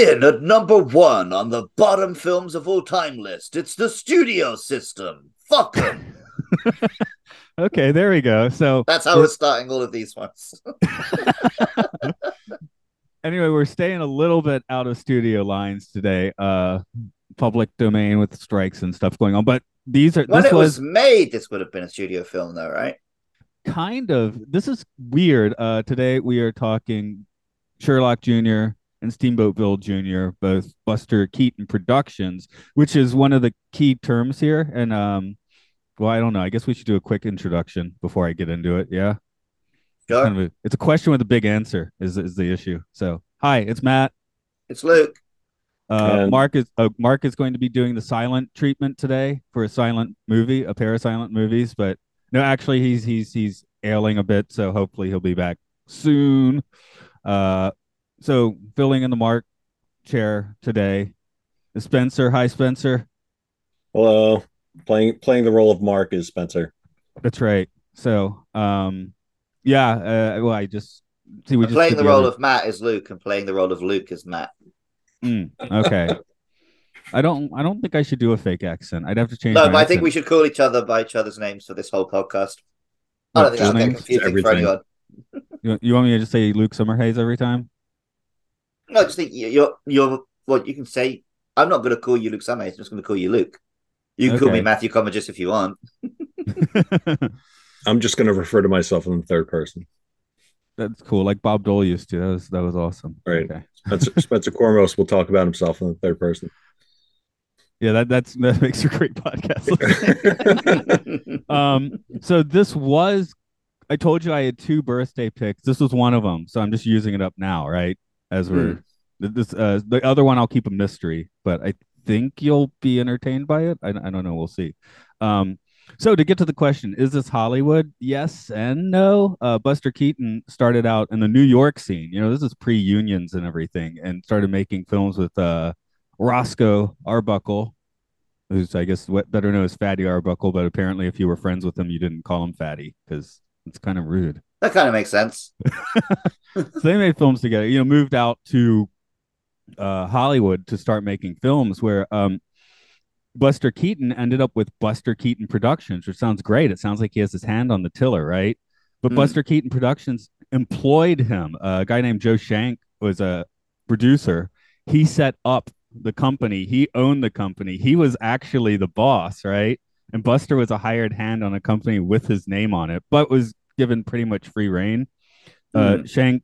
In at number one on the bottom films of all time list, it's the studio system. Fuck them. okay, there we go. So That's how we're starting all of these ones. anyway, we're staying a little bit out of studio lines today. Uh public domain with strikes and stuff going on. But these are when this it was, was made, this would have been a studio film, though, right? kind of this is weird. Uh today we are talking Sherlock Jr. and Steamboat Bill Jr., both Buster Keaton Productions, which is one of the key terms here. And um well, I don't know. I guess we should do a quick introduction before I get into it. Yeah. Sure. Kind of a, it's a question with a big answer is is the issue. So, hi, it's Matt. It's Luke. Uh, And- Mark is uh, Mark is going to be doing the silent treatment today for a silent movie, a pair of silent movies. But no, actually, he's he's he's ailing a bit, so hopefully he'll be back soon. Uh, so filling in the Mark chair today is Spencer. Hi, Spencer. Hello. Playing playing the role of Mark is Spencer. That's right. So, um, yeah. Uh, well, I just see we just playing the role other- of Matt is Luke, and playing the role of Luke is Matt. Mm, okay. I don't. I don't think I should do a fake accent. I'd have to change. No, my but I think we should call each other by each other's names for this whole podcast. I don't What, think that'll get confusing for Everything. anyone. You, you want me to just say Luke Summerhaze every time? No, I just think you- you're you're what you can say. I'm not going to call you Luke Summers. I'm just going to call you Luke. You can call me Okay. Matthew Comagist if you want. I'm just going to refer to myself in the third person. That's cool. Like Bob Dole used to. That was that was awesome. Right. Okay. Spencer, Spencer Kormos will talk about himself in the third person. Yeah, that that's that makes a great podcast. um, so this was. I told you I had two birthday picks. This was one of them, so I'm just using it up now, right? As we're this uh the other one I'll keep a mystery, but I think you'll be entertained by it. I, I don't know. We'll see. Um, so to get to the question, is this Hollywood? Yes and no. Uh, Buster Keaton started out in the New York scene. You know, this is pre-unions and everything, and started making films with uh, Roscoe Arbuckle, who's I guess what better known as Fatty Arbuckle. But apparently, if you were friends with him, you didn't call him Fatty because it's kind of rude. That kind of makes sense. so they made films together. You know, moved out to uh, Hollywood to start making films. Where um, Buster Keaton ended up with Buster Keaton Productions, which sounds great. It sounds like he has his hand on the tiller, right? But Mhm. Buster Keaton Productions employed him. a guy named Joe Schenck was a producer. He set up the company. He owned the company. He was actually the boss, right? And Buster was a hired hand on a company with his name on it, but was given pretty much free reign. Uh, Schenck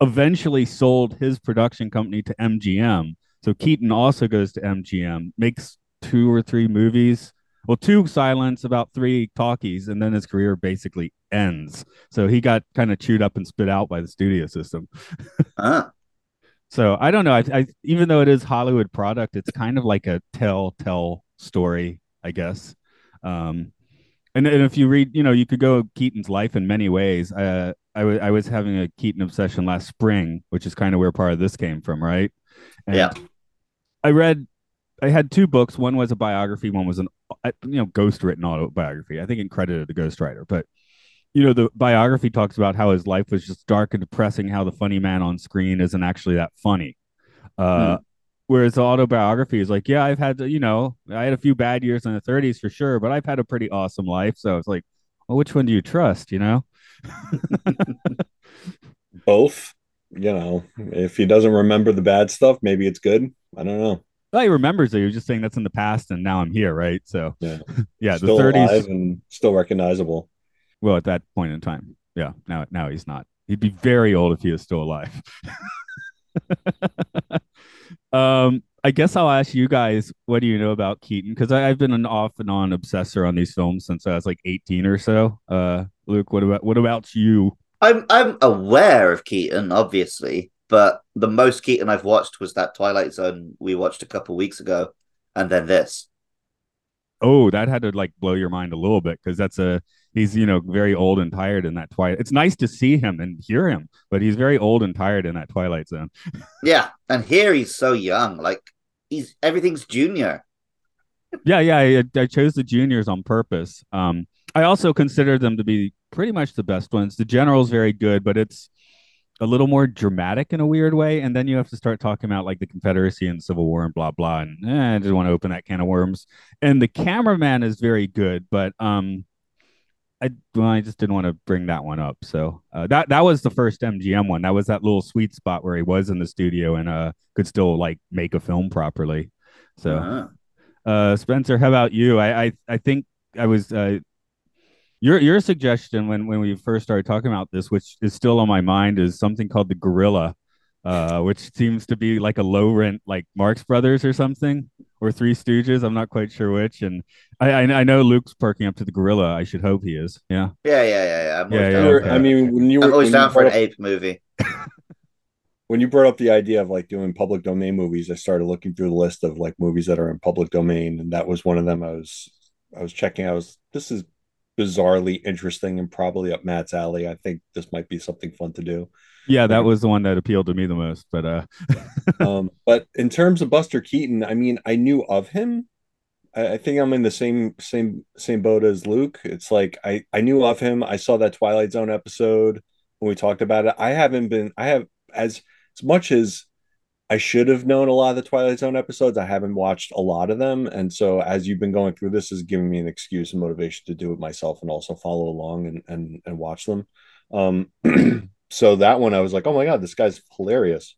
eventually sold his production company to MGM. So Keaton also goes to MGM, makes two or three movies. Well, two silence, about three talkies, and then his career basically ends. So he got kind of chewed up and spit out by the studio system. Ah, So I don't know. I, I even though it is Hollywood product, it's kind of like a tell-tell story, I guess. Um, and, and if you read, you know, you could go Keaton's life in many ways. Uh, I I was having a Keaton obsession last spring, which is kind of where part of this came from, right? And Yeah. I read. I had two books. One was a biography. One was an you know ghost-written autobiography. I think it credited the ghostwriter, but you know the biography talks about how his life was just dark and depressing. How the funny man on screen isn't actually that funny. Uh, Whereas the autobiography is like, yeah, I've had, you know, I had a few bad years in the 30s for sure, but I've had a pretty awesome life. So it's like, well, which one do you trust? You know? Both. You know, if he doesn't remember the bad stuff, maybe it's good. I don't know. Well, he remembers it. He was just saying that's in the past, and now I'm here, right? So Yeah. yeah, still the 30s. alive and still recognizable. Well, at that point in time, yeah. Now, now he's not. He'd be very old if he was still alive. um, I guess I'll ask you guys, what do you know about Keaton? Because I've been an off and on obsessor on these films since I was like 18 or so. Uh, Luke, what about what about you? I'm I'm aware of Keaton, obviously, but the most Keaton I've watched was that Twilight Zone we watched a couple weeks ago, and then this. Oh, that had to like blow your mind a little bit because that's a he's you know very old and tired in that Twilight. It's nice to see him and hear him, but he's very old and tired in that Twilight Zone. Yeah, and here he's so young, like he's everything's junior. yeah, yeah, I, I chose the juniors on purpose. Um, I also consider them to be pretty much the best ones. The general's very good, but it's a little more dramatic in a weird way. And then you have to start talking about like the Confederacy and Civil War and blah blah. And eh, I didn't want to open that can of worms. And the cameraman is very good, but um, I well, I just didn't want to bring that one up. So uh, that that was the first MGM one. That was that little sweet spot where he was in the studio and uh could still like make a film properly. So. Uh-huh. Uh, Spencer, how about you? I I, I think I was uh, your your suggestion when when we first started talking about this, which is still on my mind, is something called the Gorilla, uh, which seems to be like a low rent, like Marx Brothers or something, or Three Stooges. I'm not quite sure which. And I I, I know Luke's parking up to the Gorilla. I should hope he is. Yeah. Yeah, yeah, yeah, yeah. I'm Yeah, yeah, down I mean, when you were I'm always down for an up- ape movie. when you brought up the idea of like doing public domain movies, I started looking through the list of like movies that are in public domain, and that was one of them. I was I was checking. I was this is bizarrely interesting and probably up Matt's alley. I think this might be something fun to do. Yeah, that was the one that appealed to me the most. But uh, um, but in terms of Buster Keaton, I mean, I knew of him. I, I think I'm in the same same same boat as Luke. It's like I I knew of him. I saw that Twilight Zone episode when we talked about it. I haven't been. I have as as much as I should have known a lot of the Twilight Zone episodes. I haven't watched a lot of them, and so as you've been going through this, is giving me an excuse and motivation to do it myself and also follow along and and and watch them. Um, so that one, I was like, oh my god, this guy's hilarious.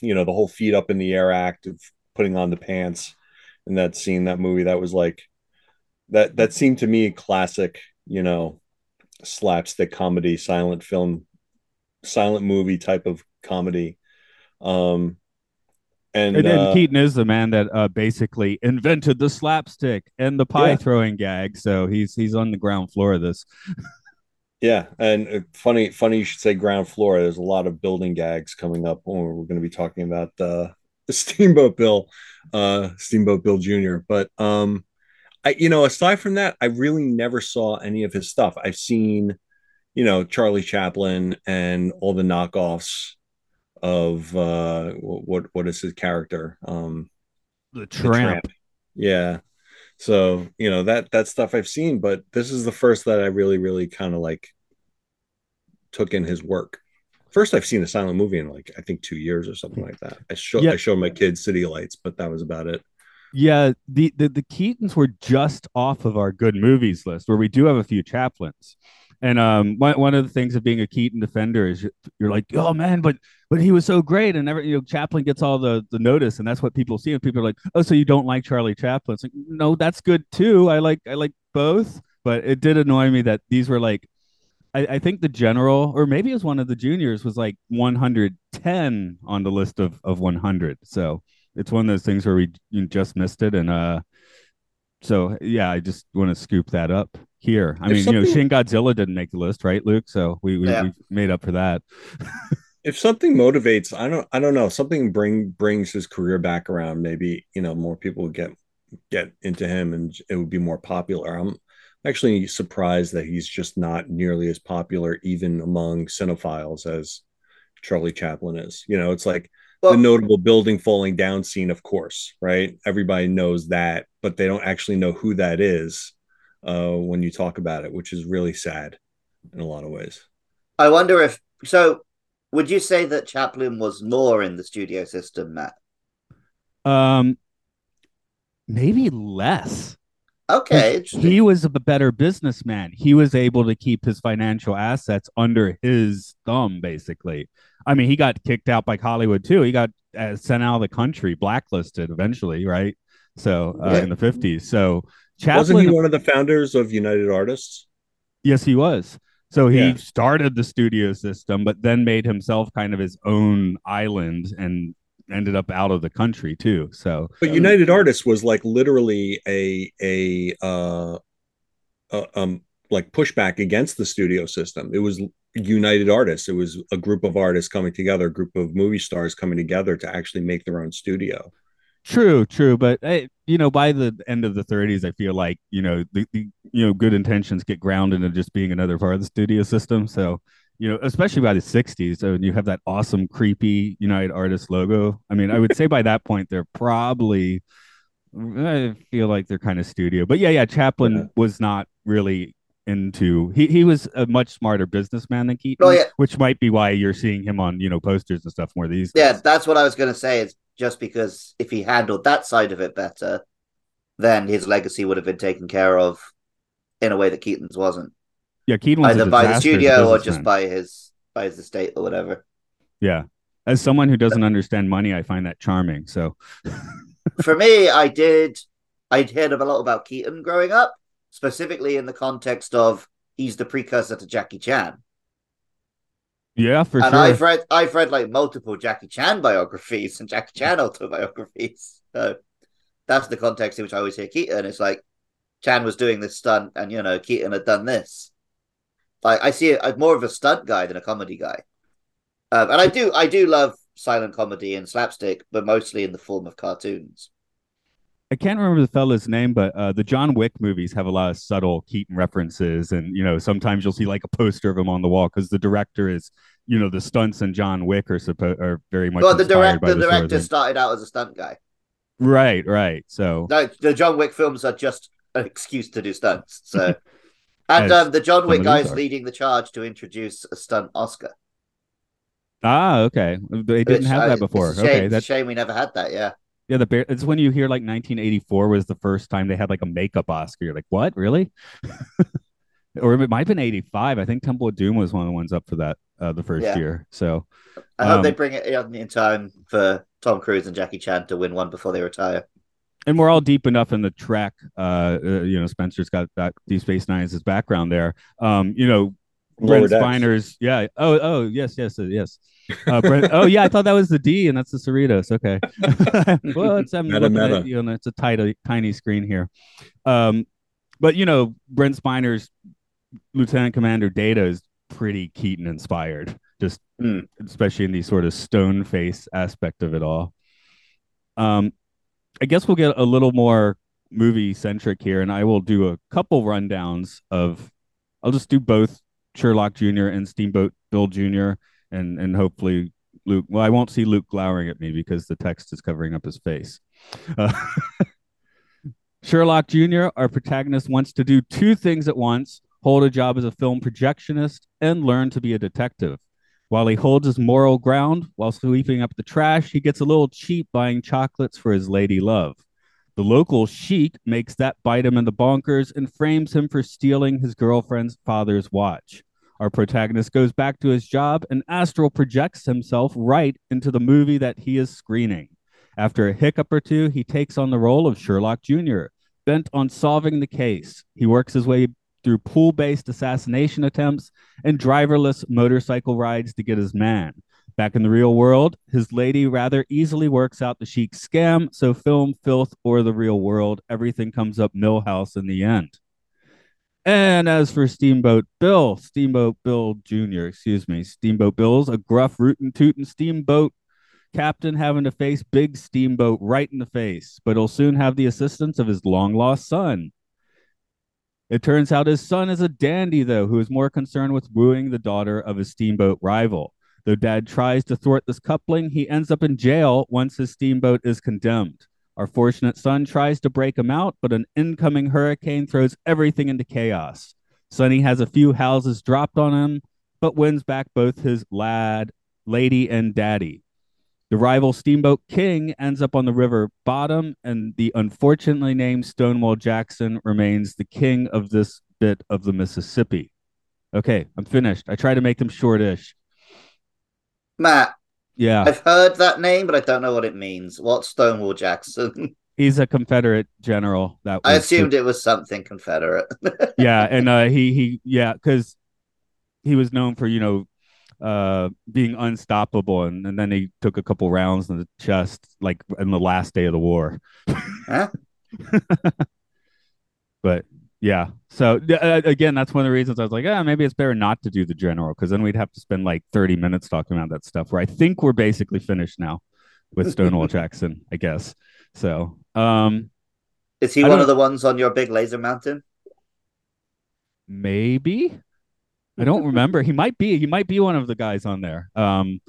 You know, the whole feet up in the air act of putting on the pants in that scene, that movie, that was like that. That seemed to me classic. You know, slapstick comedy, silent film, silent movie type of comedy. Um, and, and, and uh, Keaton is the man that uh, basically invented the slapstick and the pie Yeah. throwing gag. So he's he's on the ground floor of this. Yeah, and uh, funny, funny you should say ground floor. There's a lot of building gags coming up. Oh, we're going to be talking about uh, the Steamboat Bill, uh, Steamboat Bill Jr. But um, I, you know, aside from that, I really never saw any of his stuff. I've seen, you know, Charlie Chaplin and all the knockoffs of uh, what what is his character? Um, The the tramp. Yeah. So, you know, that that stuff I've seen, but this is the first that I really, really kind of like took in his work. First I've seen a silent movie in like I think two years or something like that. I show Yeah. I showed my kids City Lights, but that was about it. Yeah, the, the the Keatons were just off of our good movies list, where we do have a few Chaplins. And um, one, one of the things of being a Keaton defender is you're, you're like, oh man, but but he was so great, and never, you know, Chaplin gets all the the notice, and that's what people see. And people are like, oh, so you don't like Charlie Chaplin? It's like, no, that's good too. I like I like both, but it did annoy me that these were like, I, I think the general, or maybe it was one of the juniors, was like 110 on the list of of 100. So it's one of those things where we just missed it and uh so yeah i just want to scoop that up here i If mean you know something- shin godzilla didn't make the list right luke so we we, Yeah. we made up for that If something motivates, I don't I don't know, something bring brings his career back around, maybe, you know, more people would get get into him and it would be more popular. I'm actually surprised that he's just not nearly as popular even among cinephiles as Charlie Chaplin is. You know, it's like Well, the notable building falling down scene, of course, right? Everybody knows that, but they don't actually know who that is uh, when you talk about it, which is really sad in a lot of ways. I wonder if so. Would you say that Chaplin was more in the studio system, Matt? um maybe less Okay, he was a better businessman he was able to keep his financial assets under his thumb basically i mean he got kicked out by hollywood too he got uh, sent out of the country blacklisted eventually right so uh, Yeah. in the 50s so chaplin Wasn't he one of the founders of United Artists? Yes, he was. So he Yeah. started the studio system, but then made himself kind of his own island and ended up out of the country too. So But United Artists was like literally a a uh, uh um like pushback against the studio system. It was united artists. It was a group of artists coming together, a group of movie stars coming together to actually make their own studio. True, true, but eh, you know, by the end of the 30s, I feel like you know the, the you know good intentions get grounded into just being another part of the studio system. So you know, especially by the 60s, so you have that awesome, creepy United Artists logo. I mean, I would say by that point, they're probably, I feel like they're kind of studio. But yeah, yeah, Chaplin Yeah. was not really into, he, he was a much smarter businessman than Keaton, Oh, yeah. which might be why you're seeing him on, you know, posters and stuff more these Yeah, days. that's what I was going to say. It's just because if he handled that side of it better, then his legacy would have been taken care of in a way that Keaton's wasn't, Yeah, Keaton was either by the disaster as a studio or just by his by his estate or whatever. Yeah. As someone who doesn't understand money, I find that charming. So, For me, I did. I'd heard a lot about Keaton growing up, specifically in the context of he's the precursor to Jackie Chan. yeah, for and sure. And I've read I've read like multiple Jackie Chan biographies and Jackie Chan autobiographies. So that's the context in which I always hear Keaton. It's like Chan was doing this stunt, and you know Keaton had done this. Like I see it I'm more of a stunt guy than a comedy guy, um, and I do I do love silent comedy and slapstick, but mostly in the form of cartoons. I can't remember the fella's name, but uh, the John Wick movies have a lot of subtle Keaton references, and you know sometimes you'll see like a poster of him on the wall because the director is, you know, the stunts in John Wick are supposed are very much Well, the inspired direct the this sort of director started out as a stunt guy. Right, right. So No, the John Wick films are just an excuse to do stunts. So, and um, the John Wick guy is leading the charge to introduce a stunt Oscar. ah, okay, they didn't which have that before. It's a shame, Okay, that's shame we never had that. Yeah, yeah. The bear, it's when you hear like 1984 was the first time they had like a makeup Oscar. You're like, what, really? or it might have been 85. I think Temple of Doom was one of the ones up for that uh, the first Yeah. year. So I hope Um, they bring it in, in time for Tom Cruise and Jackie Chan to win one before they retire. and we're all deep enough in the track. Uh, uh, you know, Spencer's got that Deep Space Nine's background there. Um, you know, Brent Spiner's. Yeah. Oh, oh, yes, yes, yes. Uh, Brent, oh, yeah. I thought that was the D, and that's the Cerritos. Okay. well, it's I'm Meta, meta. at you know, it's a tiny, tiny screen here. Um, but you know, Brent Spiner's Lieutenant Commander Data is pretty Keaton inspired. Just Hmm. especially in the sort of stone face aspect of it all. Um, I guess we'll get a little more movie centric here, and I will do a couple rundowns of. I'll just do both Sherlock Jr. and Steamboat Bill Jr. and and hopefully Luke. Well, I won't see Luke glowering at me because the text is covering up his face. Uh, Sherlock Jr., our protagonist, wants to do two things at once hold a job as a film projectionist and learn to be a detective. While he holds his moral ground while sweeping up the trash, he gets a little cheap buying chocolates for his lady love. The local sheik makes that bite him in the bonkers and frames him for stealing his girlfriend's father's watch. Our protagonist goes back to his job and astral projects himself right into the movie that he is screening. After a hiccup or two, he takes on the role of Sherlock Jr., bent on solving the case. He works his way through pool based assassination attempts and driverless motorcycle rides to get his man. Back in the real world, his lady rather easily works out the sheik scam, so film, filth, or the real world, everything comes up Milhouse in the end. And as for Steamboat Bill, Steamboat Bill Jr., excuse me, Steamboat Bill's a gruff, rootin' tootin' steamboat captain having to face Big Steamboat right in the face, but he'll soon have the assistance of his long lost son. It turns out his son is a dandy, though, who is more concerned with wooing the daughter of his steamboat rival. Though dad tries to thwart this coupling, he ends up in jail once his steamboat is condemned. Our fortunate son tries to break him out, but an incoming hurricane throws everything into chaos. Sonny has a few houses dropped on him, but wins back both his lad, lady, and daddy. The rival Steamboat King ends up on the river bottom, and the unfortunately named Stonewall Jackson remains the king of this bit of the Mississippi. Okay, I'm finished. I try to make them shortish. Matt, Yeah, I've heard that name, but I don't know what it means. What's Stonewall Jackson? he's a Confederate general. That I assumed it was something Confederate. yeah, and uh, he he yeah, because he was known for you know uh being unstoppable, and, and then he took a couple rounds in the chest, like in the last day of the war. Huh? but Yeah. So uh, again, that's one of the reasons I was like, ah, maybe it's better not to do the general because then we'd have to spend like 30 minutes talking about that stuff. Where I think we're basically finished now with Stonewall Jackson, I guess. So, um, is he I one of the ones on your big laser mountain? maybe I don't remember. He might be. He might be one of the guys on there. Um,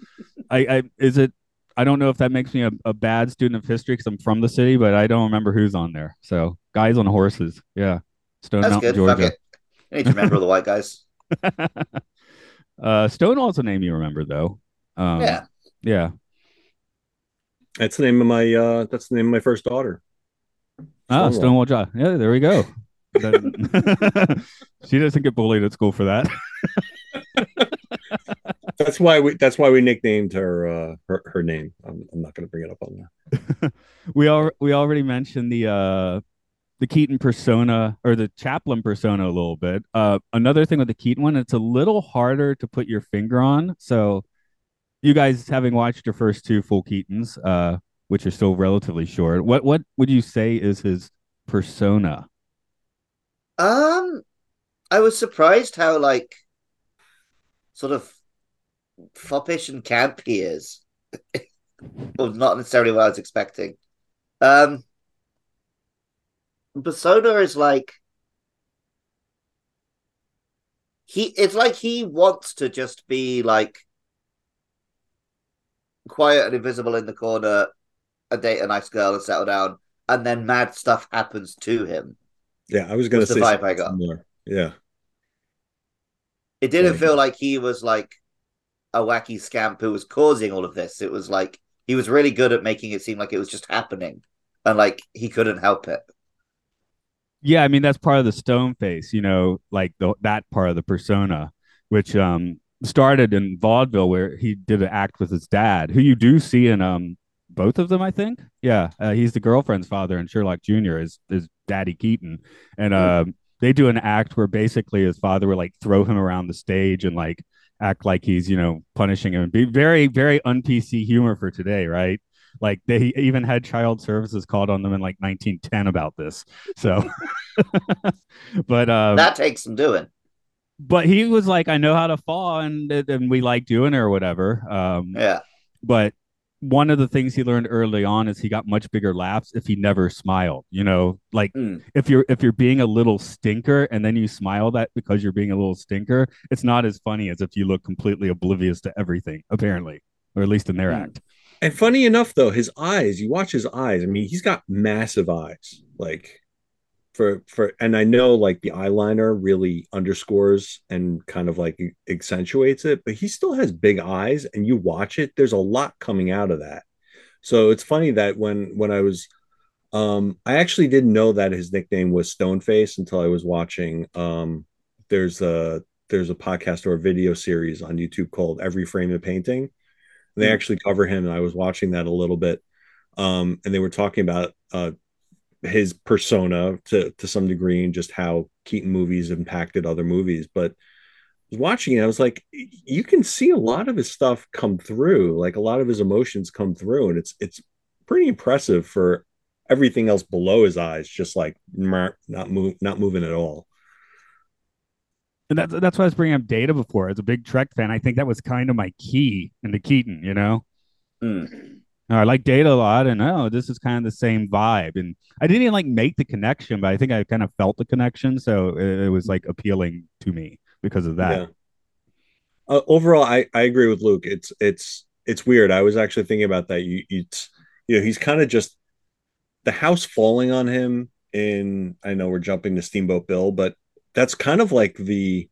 I, I is it. I don't know if that makes me a, a bad student of history because I'm from the city, but I don't remember who's on there. So, guys on horses, yeah, Stone That's Mountain, good. Fuck Georgia. it. You need to remember all the white guys. uh, Stonewall's a name you remember though. Um, yeah. yeah. That's the name of my uh that's the name of my first daughter. Ah, Stonewall. Stonewall Jaw. Yeah, there we go. She doesn't get bullied at school for that. That's why we that's why we nicknamed her uh her, her name. I'm, I'm not gonna bring it up on there. we all we already mentioned the uh the Keaton persona or the Chaplin persona a little bit. Uh, another thing with the Keaton one, it's a little harder to put your finger on. So, you guys having watched your first two full Keatons, uh, which are still relatively short, what what would you say is his persona? Um, I was surprised how like sort of foppish and camp he is. well, not necessarily what I was expecting. Um, persona is like he. It's like he wants to just be like quiet and invisible in the corner, and date a nice girl and settle down, and then mad stuff happens to him. Yeah, I was gonna Was the say vibe I got. similar. Yeah. It didn't feel like he was like a wacky scamp who was causing all of this. It was like he was really good at making it seem like it was just happening and like he couldn't help it. Yeah, I mean that's part of the stone face, you know, like the, that part of the persona, which um started in vaudeville where he did an act with his dad, who you do see in um both of them, I think. Yeah, uh, he's the girlfriend's father, and Sherlock Jr. is is Daddy Keaton, and um they do an act where basically his father would like throw him around the stage and like act like he's you know punishing him. Be very very un PC humor for today, right? Like they even had child services called on them in like 1910 about this. So, but um, that takes some doing. but he was like, I know how to fall, and and we like doing it or whatever. Um, Yeah. but one of the things he learned early on is he got much bigger laughs if he never smiled. You know, like Mm. if you're if you're being a little stinker and then you smile that because you're being a little stinker, it's not as funny as if you look completely oblivious to everything, apparently, or at least in their Hmm. act. And funny enough, though, his eyes, you watch his eyes. I mean, he's got massive eyes. Like for for and I know like the eyeliner really underscores and kind of like accentuates it, but he still has big eyes and you watch it, there's a lot coming out of that. So it's funny that when when I was um I actually didn't know that his nickname was Stoneface until I was watching um there's a there's a podcast or a video series on YouTube called Every Frame a Painting. They Mhm. actually cover him, and I was watching that a little bit. Um, and they were talking about uh, his persona to to some degree and just how Keaton movies impacted other movies. But I was watching it, I was like, you can see a lot of his stuff come through, like a lot of his emotions come through, and it's it's pretty impressive for everything else below his eyes, just like not move, not moving at all. And that's that's why I was bringing up Data before. As a big Trek fan, I think that was kind of my key into Keaton. You know, Mm. I like Data a lot, and oh, this is kind of the same vibe. And I didn't even like make the connection, but I think I kind of felt the connection, so it, it was like appealing to me because of that. Yeah. Uh, overall, I, I agree with Luke. It's it's it's weird. I was actually thinking about that. You it's you know he's kind of just the house falling on him. In I know we're jumping to Steamboat Bill, but that's kind of like the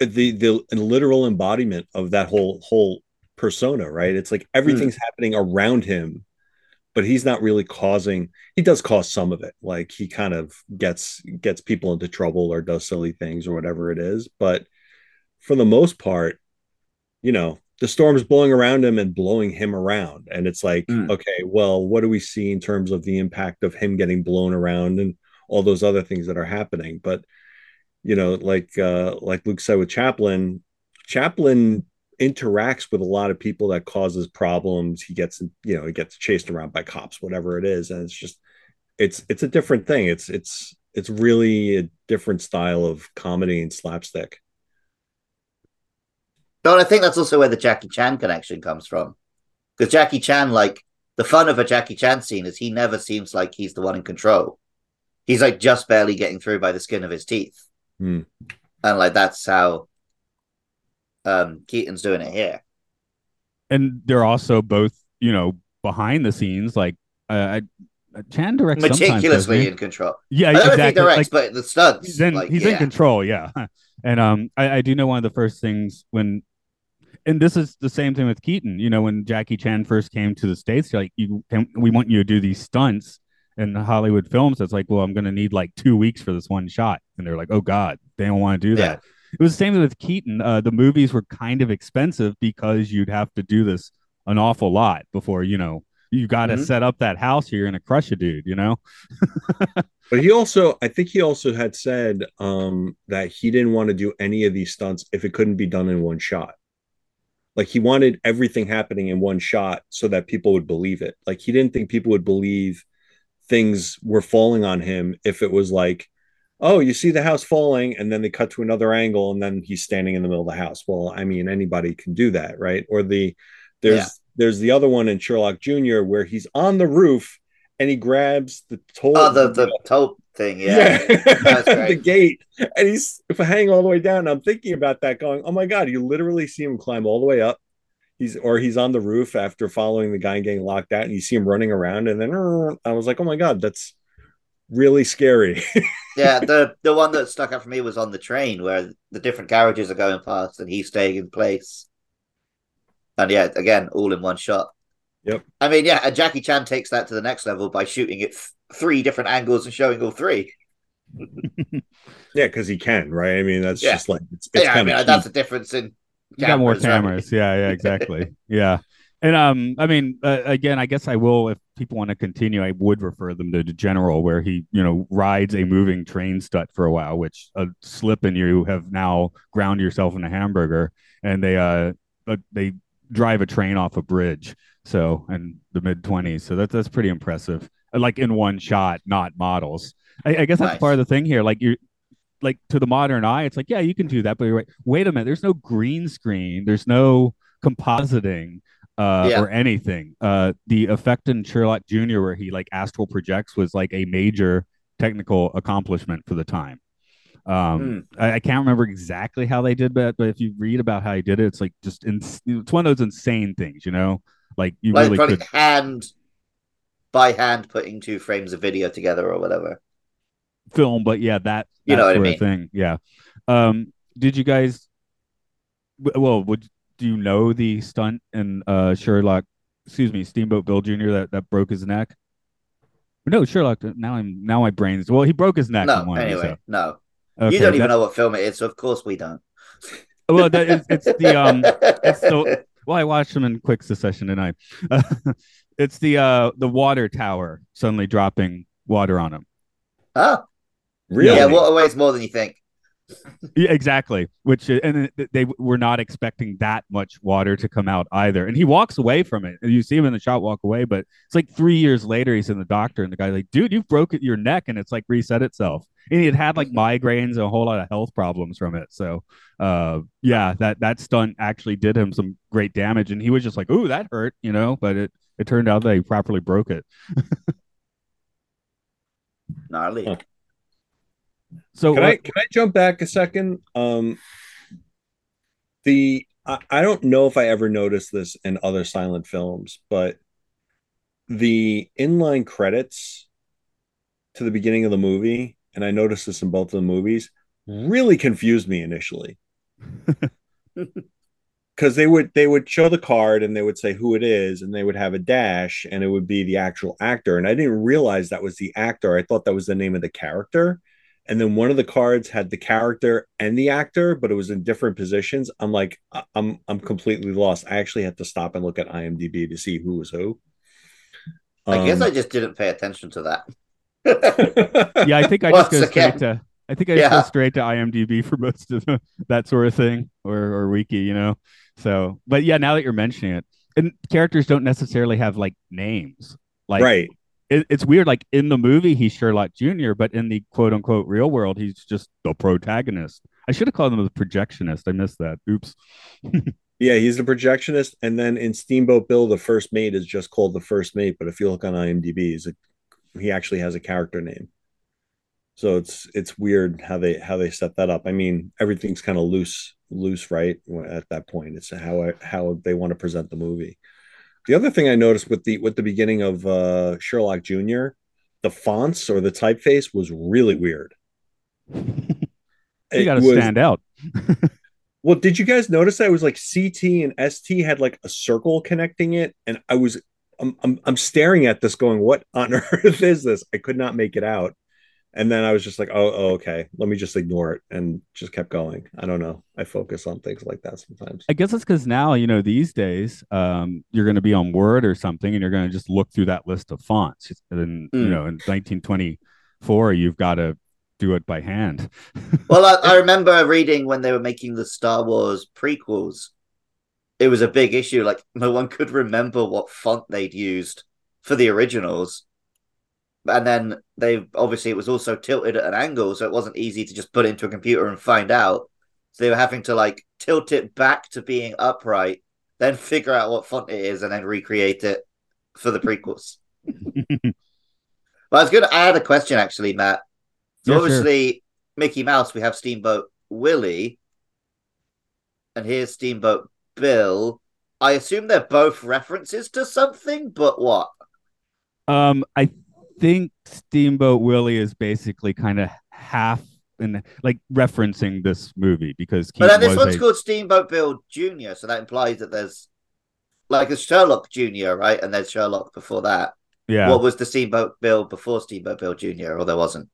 the the literal embodiment of that whole whole persona, right? It's like everything's happening around him, but he's not really causing. He does cause some of it, like he kind of gets gets people into trouble or does silly things or whatever it is, but for the most part, you know, the storm's blowing around him and blowing him around. And it's like, Mm. okay, well, what do we see in terms of the impact of him getting blown around and all those other things that are happening? But you know, like uh like Luke said with Chaplin, Chaplin interacts with a lot of people that causes problems. He gets, you know, he gets chased around by cops, whatever it is. And it's just it's it's a different thing. It's it's it's really a different style of comedy and slapstick. But I think that's also where the Jackie Chan connection comes from. Because Jackie Chan, like, the fun of a Jackie Chan scene is he never seems like he's the one in control. He's like just barely getting through by the skin of his teeth. Hmm. And like that's how um Keaton's doing it here. and they're also both you know behind the scenes like uh, I, Chan directs sometimes, Meticulously he? in control. yeah I don't know if he exactly directs, like, but the stunts. he's in like, he's yeah. in control yeah and um I, I do know one of the first things when and this is the same thing with keaton you know when jackie chan first came to the states they're like you can we want you to do these stunts in hollywood films it's like well i'm gonna need like two weeks for this one shot and they're like oh god they don't want to do that it was the same with keaton uh, the movies were kind of expensive because you'd have to do this an awful lot before you know you got to Mhm. set up that house here and crush a dude you know But he also, I think he also had said um, that he didn't want to do any of these stunts if it couldn't be done in one shot. Like he wanted everything happening in one shot so that people would believe it. Like he didn't think people would believe things were falling on him if it was like, oh, you see the house falling, and then they cut to another angle, and then he's standing in the middle of the house. Well, I mean, anybody can do that, right? Or the there's Yeah. there's the other one in Sherlock Jr. where he's on the roof and he grabs the toll Oh, the the toll thing, yeah. That's the gate, and he's if I hang all the way down. I'm thinking about that, going, "Oh my god!" You literally see him climb all the way up. He's or he's on the roof after following the guy and getting locked out, and you see him running around. And then uh, I was like, "Oh my god, that's really scary." yeah, the the one that stuck out for me was on the train where the different carriages are going past and he's staying in place. And yeah, again, all in one shot. Yep. I mean, yeah, and Jackie Chan takes that to the next level by shooting it th- three different angles and showing all three. yeah, because he can, right? I mean, that's Yeah. just like it's, it's yeah, I mean, that's the difference in. You got more cameras, right? yeah yeah exactly. Yeah. And um i mean uh, again i guess i will if people want to continue i would refer them to the general where he you know rides a moving train strut for a while which a slip and you have now ground yourself in a hamburger and they uh uh, they drive a train off a bridge. So in the mid 20s so that's that's pretty impressive. Like in one shot not models. I, I guess that's part of the thing here. Like you like to the modern eye, it's like, yeah, you can do that, but you're right. Wait a minute, there's no green screen, there's no compositing uh, Yeah. or anything. Uh, the effect in Sherlock Jr., where he like astral projects, was like a major technical accomplishment for the time. Um, I, I can't remember exactly how they did that, but if you read about how he did it, it's like just it's one of those insane things, you know. Like you Like really could hand by hand putting two frames of video together or whatever. Film, but yeah, that You that know what I mean. of thing. Yeah. Um, did you guys? Well, would do you know the stunt in uh Sherlock? Excuse me, Steamboat Bill Jr. that that broke his neck. No, Sherlock. Now I'm now my brain's well. He broke his neck. No, one, anyway, so- no. Okay, you don't even that- know what film it is, so of course we don't. Well, that is, it's the um. It's the well, I watched them in quick succession tonight. it's the uh the water tower suddenly dropping water on him. oh, really. yeah, water weighs more than you think. Yeah, exactly. Which uh, and they were not expecting that much water to come out either. And he walks away from it. And you see him in the shot walk away, but it's like three years later he's in the doctor, and the guy's like, "Dude, you've broken your neck, and it's like reset itself." And he had had like migraines and a whole lot of health problems from it. So, uh, yeah, that that stunt actually did him some great damage, and he was just like, "Ooh, that hurt," you know. But it it turned out that he properly broke it. Gnarly. Huh. So can uh, I can I jump back a second? Um, the I, I don't know if I ever noticed this in other silent films, but the inline credits to the beginning of the movie, and I noticed this in both of the movies, really confused me initially. Because they would they would show the card and they would say who it is, and they would have a dash, and it would be the actual actor. And I didn't realize that was the actor. I thought that was the name of the character and then one of the cards had the character and the actor but it was in different positions i'm like I- i'm i'm completely lost i actually had to stop and look at imdb to see who was who I guess Um, I just didn't pay attention to that. yeah, I think I just Once go straight again. to I think I just Yeah. go straight to IMDb for most of the, that sort of thing or or wiki, you know. So, but yeah, now that you're mentioning it, and characters don't necessarily have like names. Like right it, it's weird. Like in the movie, he's Sherlock Junior, but in the quote unquote real world, he's just the protagonist. I should have called him the projectionist. I missed that. Oops. Yeah, he's the projectionist, and then in Steamboat Bill, the first mate is just called the first mate. But if you look on IMDb, he's a, he actually has a character name. So it's it's weird how they how they set that up. I mean, everything's kind of loose loose right at that point. It's how how they want to present the movie. The other thing I noticed with the with the beginning of uh, Sherlock Junior, the fonts or the typeface was really weird. you got to stand out. Well, did you guys notice that it was like CT and ST had like a circle connecting it, and I was I'm I'm, I'm staring at this, going, "What on earth is this?" I could not make it out, and then I was just like, "Oh, oh okay, let me just ignore it," and just kept going. I don't know. I focus on things like that sometimes. I guess it's because now you know these days, um, you're going to be on Word or something, and you're going to just look through that list of fonts. And mm. you know, in 1924, you've got to do it by hand. well, I, I, remember reading when they were making the Star Wars prequels, it was a big issue. Like no one could remember what font they'd used for the originals. And then they obviously it was also tilted at an angle, so it wasn't easy to just put into a computer and find out. So they were having to like tilt it back to being upright, then figure out what font it is, and then recreate it for the prequels. but I was going to add a question actually, Matt. So yeah, obviously, sure. Mickey Mouse, we have Steamboat Willie, and here's Steamboat Bill. I assume they're both references to something, but what? Um, I think Steamboat Willie is basically kind of half in like referencing this movie because Keaton but then this one's a... called Steamboat Bill Junior, so that implies that there's like a Sherlock Junior, right? And there's Sherlock before that. Yeah. What was the Steamboat Bill before Steamboat Bill Junior, or there wasn't?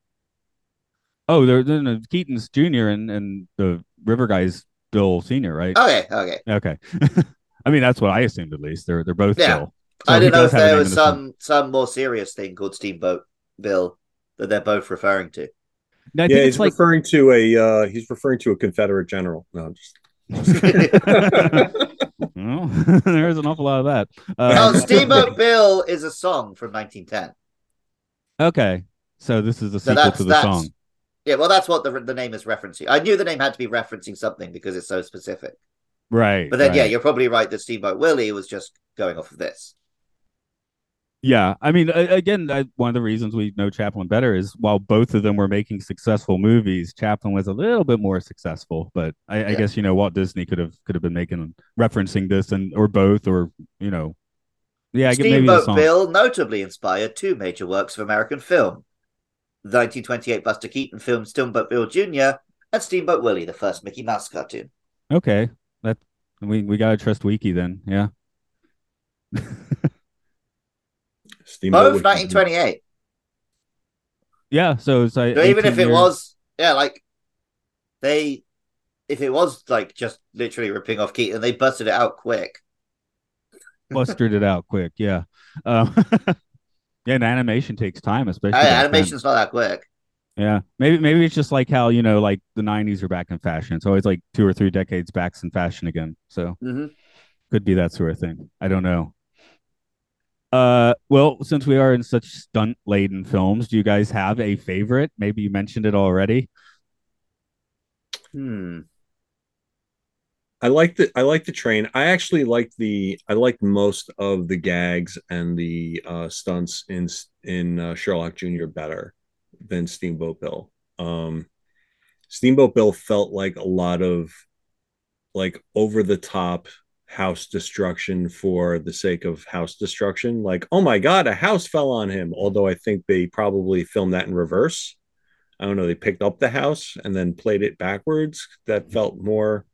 Oh, they're, they're Keaton's Junior and and the River guys Bill Senior, right? Okay, okay, okay. I mean, that's what I assumed at least. They're they're both yeah. Bill. So I didn't know if there was some some more serious thing called Steamboat Bill that they're both referring to. No, yeah, he's like... referring to a uh, he's referring to a Confederate general. No, just. well, there's an awful lot of that. Um, oh, Steamboat Bill is a song from 1910. Okay, so this is a sequel so to the song. Yeah, well, that's what the the name is referencing. I knew the name had to be referencing something because it's so specific. Right. But then, right. yeah, you're probably right that Steamboat Willie was just going off of this. Yeah, I mean, again, one of the reasons we know Chaplin better is while both of them were making successful movies, Chaplin was a little bit more successful. But I, I guess you know Walt Disney could have could have been making referencing this and or both or you know, yeah. Steamboat Bill notably inspired two major works of American film: the 1928 Buster Keaton film Steamboat Bill Jr. and Steamboat Willie, the first Mickey Mouse cartoon. Okay, that we we gotta trust Wiki then, yeah. Steamboat Both 1928. Yeah, so it's like so even if it was, yeah, like they, if it was like just literally ripping off Keaton, they busted it out quick. busted it out quick, yeah. Um, Yeah, and animation takes time, especially. Hey, animation's not that quick. Yeah, maybe maybe it's just like how you know, like the '90s are back in fashion. It's always like two or three decades back in fashion again. So mm-hmm. could be that sort of thing. I don't know. Uh, well, since we are in such stunt laden films, do you guys have a favorite? Maybe you mentioned it already. Hmm. I like the I like the train. I actually like the I like most of the gags and the uh, stunts in in uh, Sherlock Junior better than Steamboat Bill. Um, Steamboat Bill felt like a lot of like over the top house destruction for the sake of house destruction. Like, oh my god, a house fell on him. Although I think they probably filmed that in reverse. I don't know. They picked up the house and then played it backwards. That felt more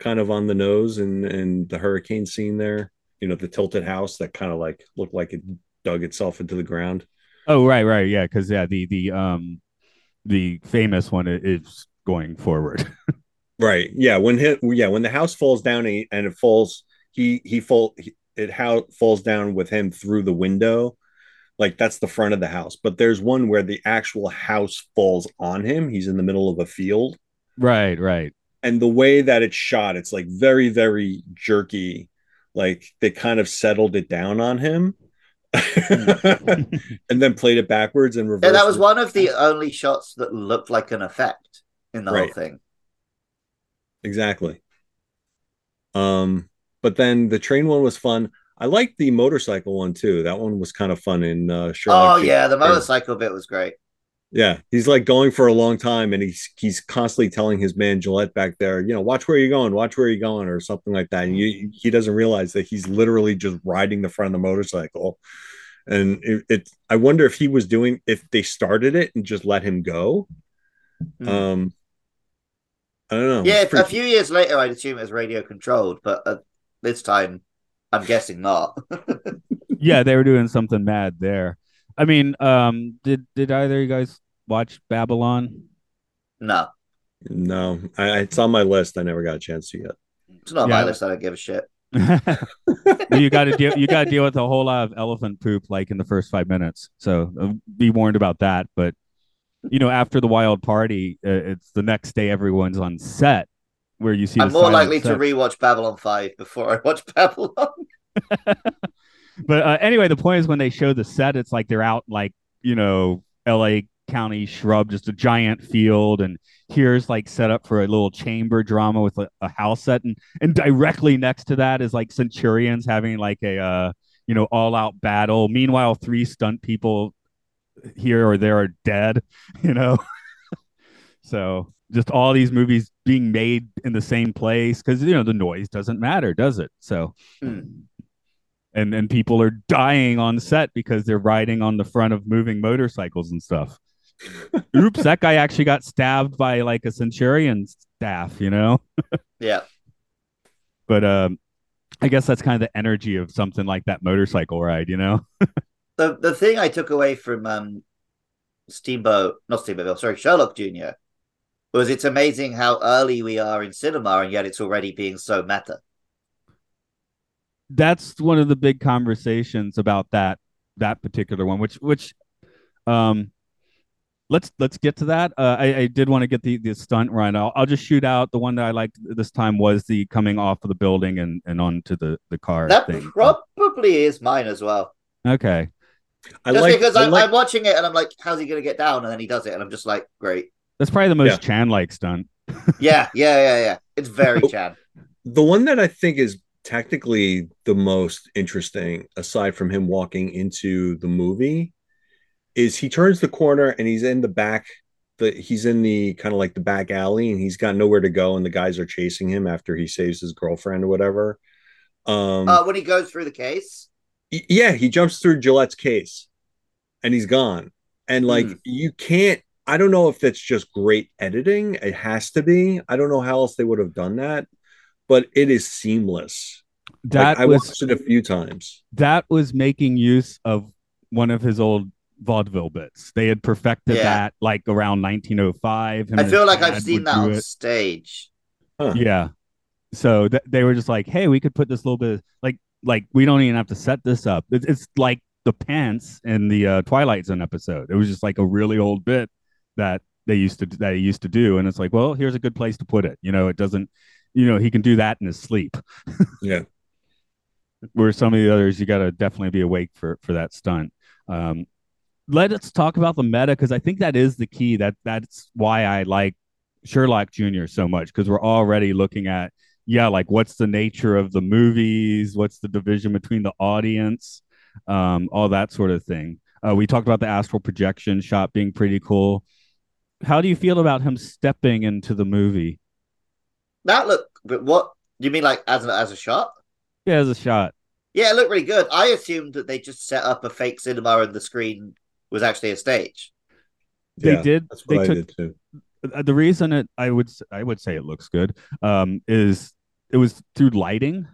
kind of on the nose and and the hurricane scene there you know the tilted house that kind of like looked like it dug itself into the ground oh right right yeah because yeah the the um the famous one is going forward right yeah when hit yeah when the house falls down and it falls he he fall it how falls down with him through the window like that's the front of the house but there's one where the actual house falls on him he's in the middle of a field right right and the way that it's shot, it's like very, very jerky. Like they kind of settled it down on him. and then played it backwards and reversed. Yeah, that was it. one of the only shots that looked like an effect in the whole thing. Exactly. Um, but then the train one was fun. I liked the motorcycle one too. That one was kind of fun in uh, Oh Sherlock. yeah, the motorcycle bit was great. Yeah, he's like going for a long time, and he's he's constantly telling his man Gillette back there, you know, watch where you're going, watch where you're going, or something like that. And you, he doesn't realize that he's literally just riding the front of the motorcycle. And it, it, I wonder if he was doing if they started it and just let him go. Hmm. Um, I don't know. Yeah, It's a few years later, I'd assume it was radio controlled, but at this time, I'm guessing not. yeah, they were doing something mad there. I mean, um, did did either of you guys watch Babylon? no, no, I, it's on my list. I never got a chance to yet. it's not on my list. I don't give a shit. you got to deal. You got to deal with a whole lot of elephant poop like in the first five minutes. So uh, be warned about that. But you know, after the wild party, uh, it's the next day. Everyone's on set where you see. I'm more likely to set. rewatch Babylon 5 before I watch Babylon. But uh, anyway, the point is when they show the set, it's like they're out like you know L.A. County shrub, just a giant field, and here's like set up for a little chamber drama with a, a house set, and and directly next to that is like Centurions having like a uh, you know all out battle. Meanwhile, three stunt people here or there are dead, you know. so just all these movies being made in the same place because you know the noise doesn't matter, does it? So Hmm. and and people are dying on set because they're riding on the front of moving motorcycles and stuff. Oops, that guy actually got stabbed by like a Centurion staff, you know. Yeah. But um, I guess that's kind of the energy of something like that motorcycle ride, you know. The the thing I took away from um Steamboat, not Steamboat, sorry, Sherlock Jr. was it's amazing how early we are in cinema and yet it's already being so meta. That's one of the big conversations about that that particular one, which which um let's let's get to that. Uh, I, I did want to get the the stunt right. I'll, I'll just shoot out the one that I liked this time was the coming off of the building and and onto the the car That thing. probably is mine as well. Okay. I Just like, because I I'm, like- I'm watching it and I'm like, how's he going to get down? And then he does it. And I'm just like, great. That's probably the most Yeah. Chan like stunt. Yeah, yeah, yeah, yeah. It's very Chan. the one that I think is technically the most interesting, aside from him walking into the movie, is he turns the corner and he's in the back. The he's in the kind of like the back alley and he's got nowhere to go and the guys are chasing him after he saves his girlfriend or whatever. Um, Uh, when he goes through the case, y- yeah, he jumps through Gillette's case and he's gone. And like Hmm. you can't I don't know if that's just great editing. It has to be. I don't know how else they would have done that, but it is seamless. That Like, I was watched it a few times. that was making use of one of his old vaudeville bits. They had perfected Yeah. that like around 1905. I feel like I've seen that on it. stage. Yeah. So th- they were just like, "Hey, we could put this little bit like like we don't even have to set this up. It's, it's like the pants in the uh, Twilight Zone episode. It was just like a really old bit that they used to that he used to do, and it's like, well, here's a good place to put it. You know, it doesn't. You know, he can do that in his sleep. Yeah. Where some of the others, you got to definitely be awake for for that stunt. Um, let us talk about the meta because I think that is the key. That that's why I like Sherlock Jr. so much because we're already looking at yeah, like what's the nature of the movies, what's the division between the audience, um, all that sort of thing. Uh, we talked about the astral projection shot being pretty cool. How do you feel about him stepping into the movie? That look, but what do you mean, like as a, as a shot? Yeah, as a shot. Yeah, it looked really good. I assumed that they just set up a fake cinema and the screen was actually a stage. They Yeah, did. That's They I took did too. Uh, the reason it I would I would say it looks good um is it was through lighting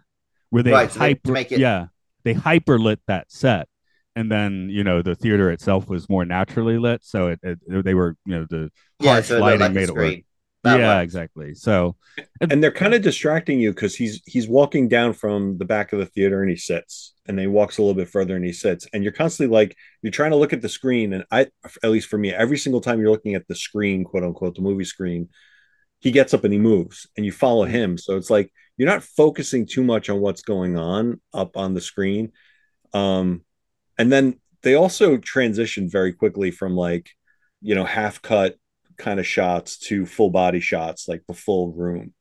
where they Right, hyper make it- yeah they hyper lit that set. And then you know the theater itself was more naturally lit so it, it they were you know the Yeah, harsh so lighting like made it work yeah works. exactly so And they're kind of distracting you because he's he's walking down from the back of the theater and he sits, and then he walks a little bit further and he sits, and you're constantly like you're trying to look at the screen, and I at least for me, every single time you're looking at the screen, quote unquote, the movie screen, he gets up and he moves, and you follow him. So it's like you're not focusing too much on what's going on up on the screen. Um, and then they also transitioned very quickly from like you know half cut kind of shots to full body shots like the full room.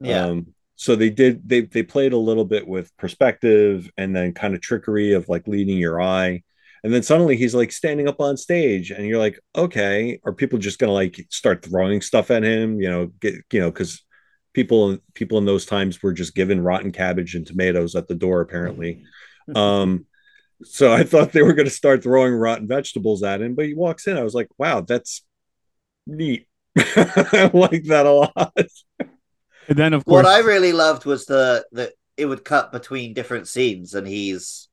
Yeah. um so they did they they played a little bit with perspective and then kind of trickery of like leading your eye. And then suddenly he's like standing up on stage and you're like okay are people just gonna like start throwing stuff at him? You know get you know because people people in those times were just given rotten cabbage and tomatoes at the door apparently. Um so i thought they were going to start throwing rotten vegetables at him but he walks in. I was like wow that's neat i like that a lot And then of course what I really loved was the that it would cut between different scenes, and he's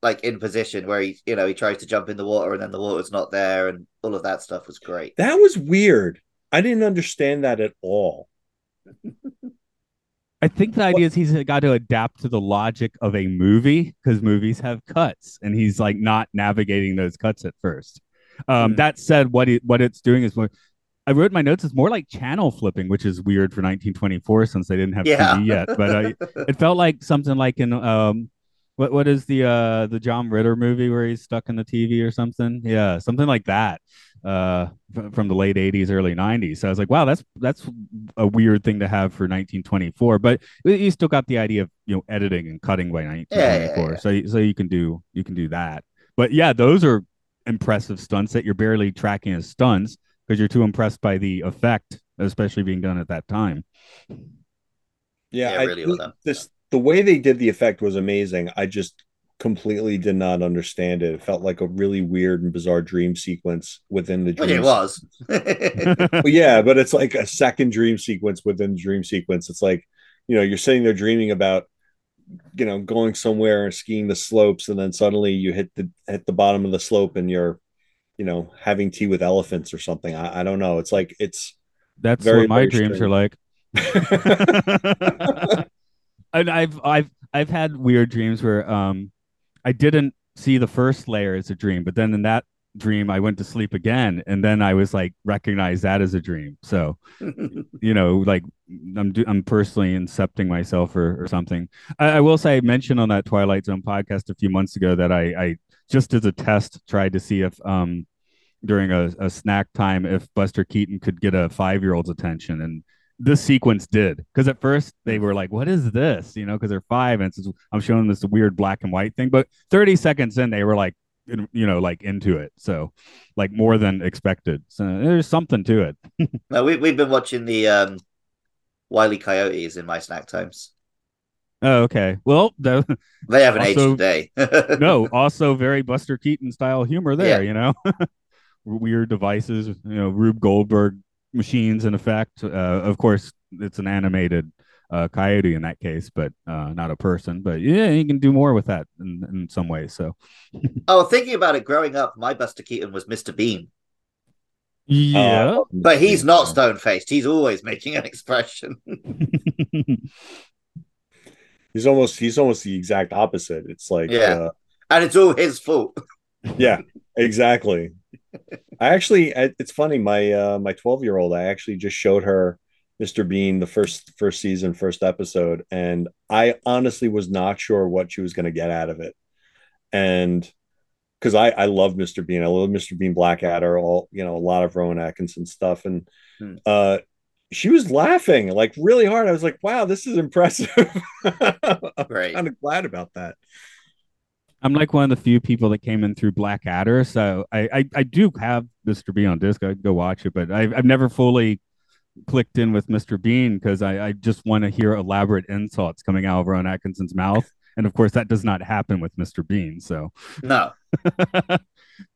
like in position where he, you know, he tries to jump in the water, and then the water's not there, and all of that stuff was great. that was weird i didn't understand that at all I think the idea is he's got to adapt to the logic of a movie because movies have cuts, and he's like not navigating those cuts at first. Um, Mm. That said, what it, what it's doing is more. I wrote my notes. It's more like channel flipping, which is weird for 1924 since they didn't have Yeah. TV yet. But uh, it felt like something like in um, what what is the uh the John Ritter movie where he's stuck in the TV or something? Yeah, something like that. Uh, f- from the late 80s, early 90s. So I was like, wow, that's that's a weird thing to have for 1924. But you still got the idea of you know editing and cutting by 1924. yeah. So so you can do you can do that. But yeah, those are impressive stunts that you're barely tracking as stunts because you're too impressed by the effect, especially being done at that time. yeah, Yeah, I really well done. this the way they did the effect was amazing i just completely did not understand it it felt like a really weird and bizarre dream sequence within the Which dream it was. Well, yeah, but it's like a second dream sequence within the dream sequence. It's like, you know, you're sitting there dreaming about, you know, going somewhere and skiing the slopes, and then suddenly you hit the hit the bottom of the slope and you're, you know, having tea with elephants or something. I, I don't know. It's like it's That's Very, what my dreams are like. and I've I've I've had weird dreams where um I didn't see the first layer as a dream, but then in that dream I went to sleep again, and then I was like recognize that as a dream. So you know, like I'm do, I'm personally incepting myself or, or something. I, I will say I mentioned on that Twilight Zone podcast a few months ago that I I just as a test tried to see if um during a, a snack time if Buster Keaton could get a five year old's attention and this sequence did. Because at first they were like what is this? You know because they're five and i'm showing this weird black and white thing but 30 seconds in they were like you know like into it. So like more than expected. So there's something to it. No, we we've been watching the um Wiley Coyotes in my snack times. Oh okay well the, They haven't aged Also- today. no also very buster keaton style humor there Yeah. you know weird devices you know rube goldberg machines in effect uh, of course it's an animated uh, coyote in that case but uh, not a person but yeah you can do more with that in, in some ways so oh, thinking about it, growing up, my Buster Keaton was Mr. Bean, yeah Uh, but he's not stone faced. He's always making an expression. He's almost he's almost the exact opposite. It's like Yeah. uh, and it's all his fault. yeah, exactly. I actually I- it's funny my uh my 12 year old I actually just showed her Mr. Bean the first first season first episode and I honestly was not sure what she was going to get out of it. And because I I love Mr. Bean. I love Mr. Bean Blackadder, all you know, a lot of Rowan Atkinson stuff and Hmm. uh she was laughing like really hard. I was like, wow, this is impressive. I'm Great. kind of glad about that. i'm like one of the few people that came in through blackadder so i i, I do have mr bean on disc i'd go watch it but I've, I've never fully clicked in with mr bean because I, I just want to hear elaborate insults coming out of rowan atkinson's mouth and of course that does not happen with mr bean so No,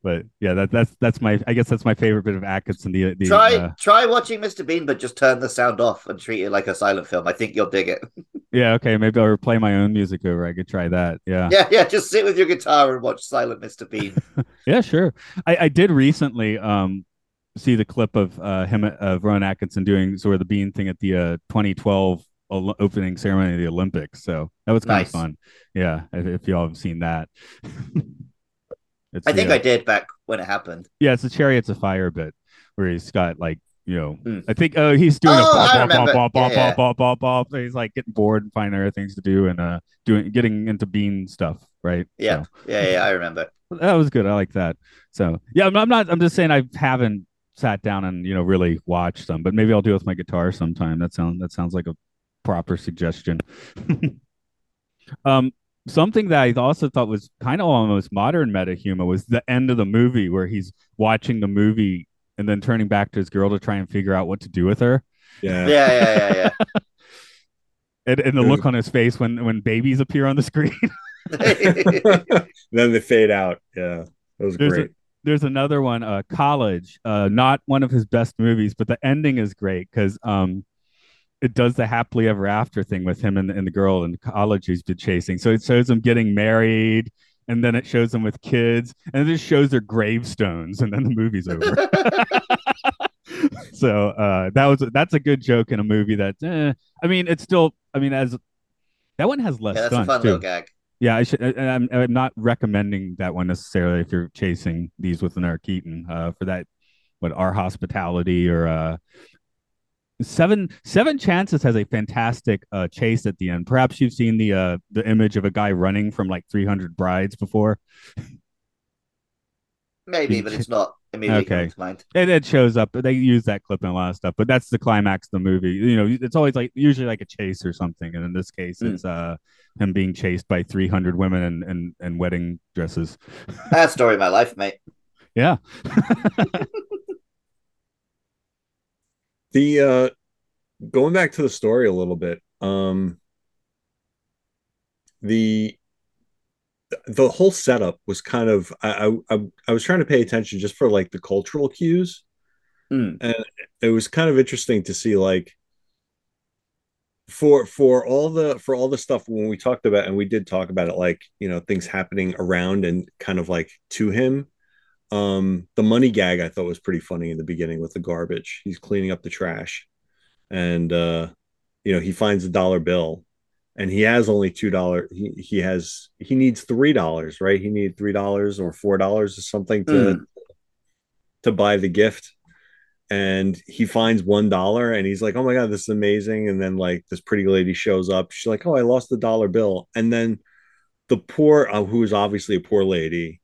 but yeah, that that's that's my I guess that's my favorite bit of Atkinson. The, the try uh, try watching Mr. Bean, but just turn the sound off and treat it like a silent film. I think you'll dig it. yeah, okay, maybe I'll play my own music over. I could try that. Yeah, Yeah, yeah. Just sit with your guitar and watch Silent Mr. Bean. yeah, sure. I, I did recently um see the clip of uh him of Rowan Atkinson doing sort of the Bean thing at the uh 2012 opening ceremony of the Olympics. So that was kind Nice. of fun. Yeah, if, if y'all have seen that. It's I think I did back when it happened. Yeah, it's the Chariots of Fire bit where he's got like you know, Hmm. I think uh, he's doing Oh, a bop, bop, bop, bop, Yeah, yeah. bop, bop, bop, bop. He's like getting bored and finding other things to do and uh doing getting into bean stuff, right? Yeah, So, yeah, yeah. I remember. that was good. I like that. So yeah, I'm, I'm not. I'm just saying I haven't sat down and you know really watched them, but maybe I'll do it with my guitar sometime. That sounds that sounds like a proper suggestion. um, something that I also thought was kind of almost modern meta humor was the end of the movie where he's watching the movie and then turning back to his girl to try and figure out what to do with her. Yeah. Yeah, yeah, yeah, And, and the look on his face when when babies appear on the screen. then they fade out. Yeah. That was There's a- great. there's another one, uh, College. Uh, not one of his best movies, but the ending is great because um, it does the happily ever after thing with him and, and the girl in college he's been chasing. So it shows them getting married, and then it shows them with kids, and it just shows their gravestones, and then the movie's over. so uh, that was that's a good joke in a movie that eh, I mean it's still I mean as that one has less yeah, that's a fun too. little gag. Yeah, I should. and I'm, I'm not recommending that one necessarily if you're chasing these with an Keaton uh, for that. What our hospitality or uh, seven seven chances has a fantastic uh, chase at the end. Perhaps you've seen the uh, the image of a guy running from like 300 brides before. Maybe, but it's not immediately Okay. to mind. And it shows up. They use that clip in a lot of stuff, but that's the climax of the movie. You know, it's always like usually like a chase or something, and in this case, Mm. it's uh him being chased by 300 women and and, and wedding dresses. that story of my life, mate. Yeah. The uh going back to the story a little bit, um the the whole setup was kind of I I I was trying to pay attention just for like the cultural cues. Hmm. And it was kind of interesting to see like for for all the for all the stuff when we talked about and we did talk about it like you know things happening around and kind of like to him um the money gag i thought was pretty funny in the beginning with the garbage. He's cleaning up the trash and uh you know he finds a dollar bill and he has only two dollar he, he has he needs three dollars right? He needed three dollars or four dollars or something to Mm. to buy the gift. And he finds one dollar and he's like oh my god this is amazing. And then like this pretty lady shows up. She's like oh i lost the dollar bill. And then the poor uh, who is obviously a poor lady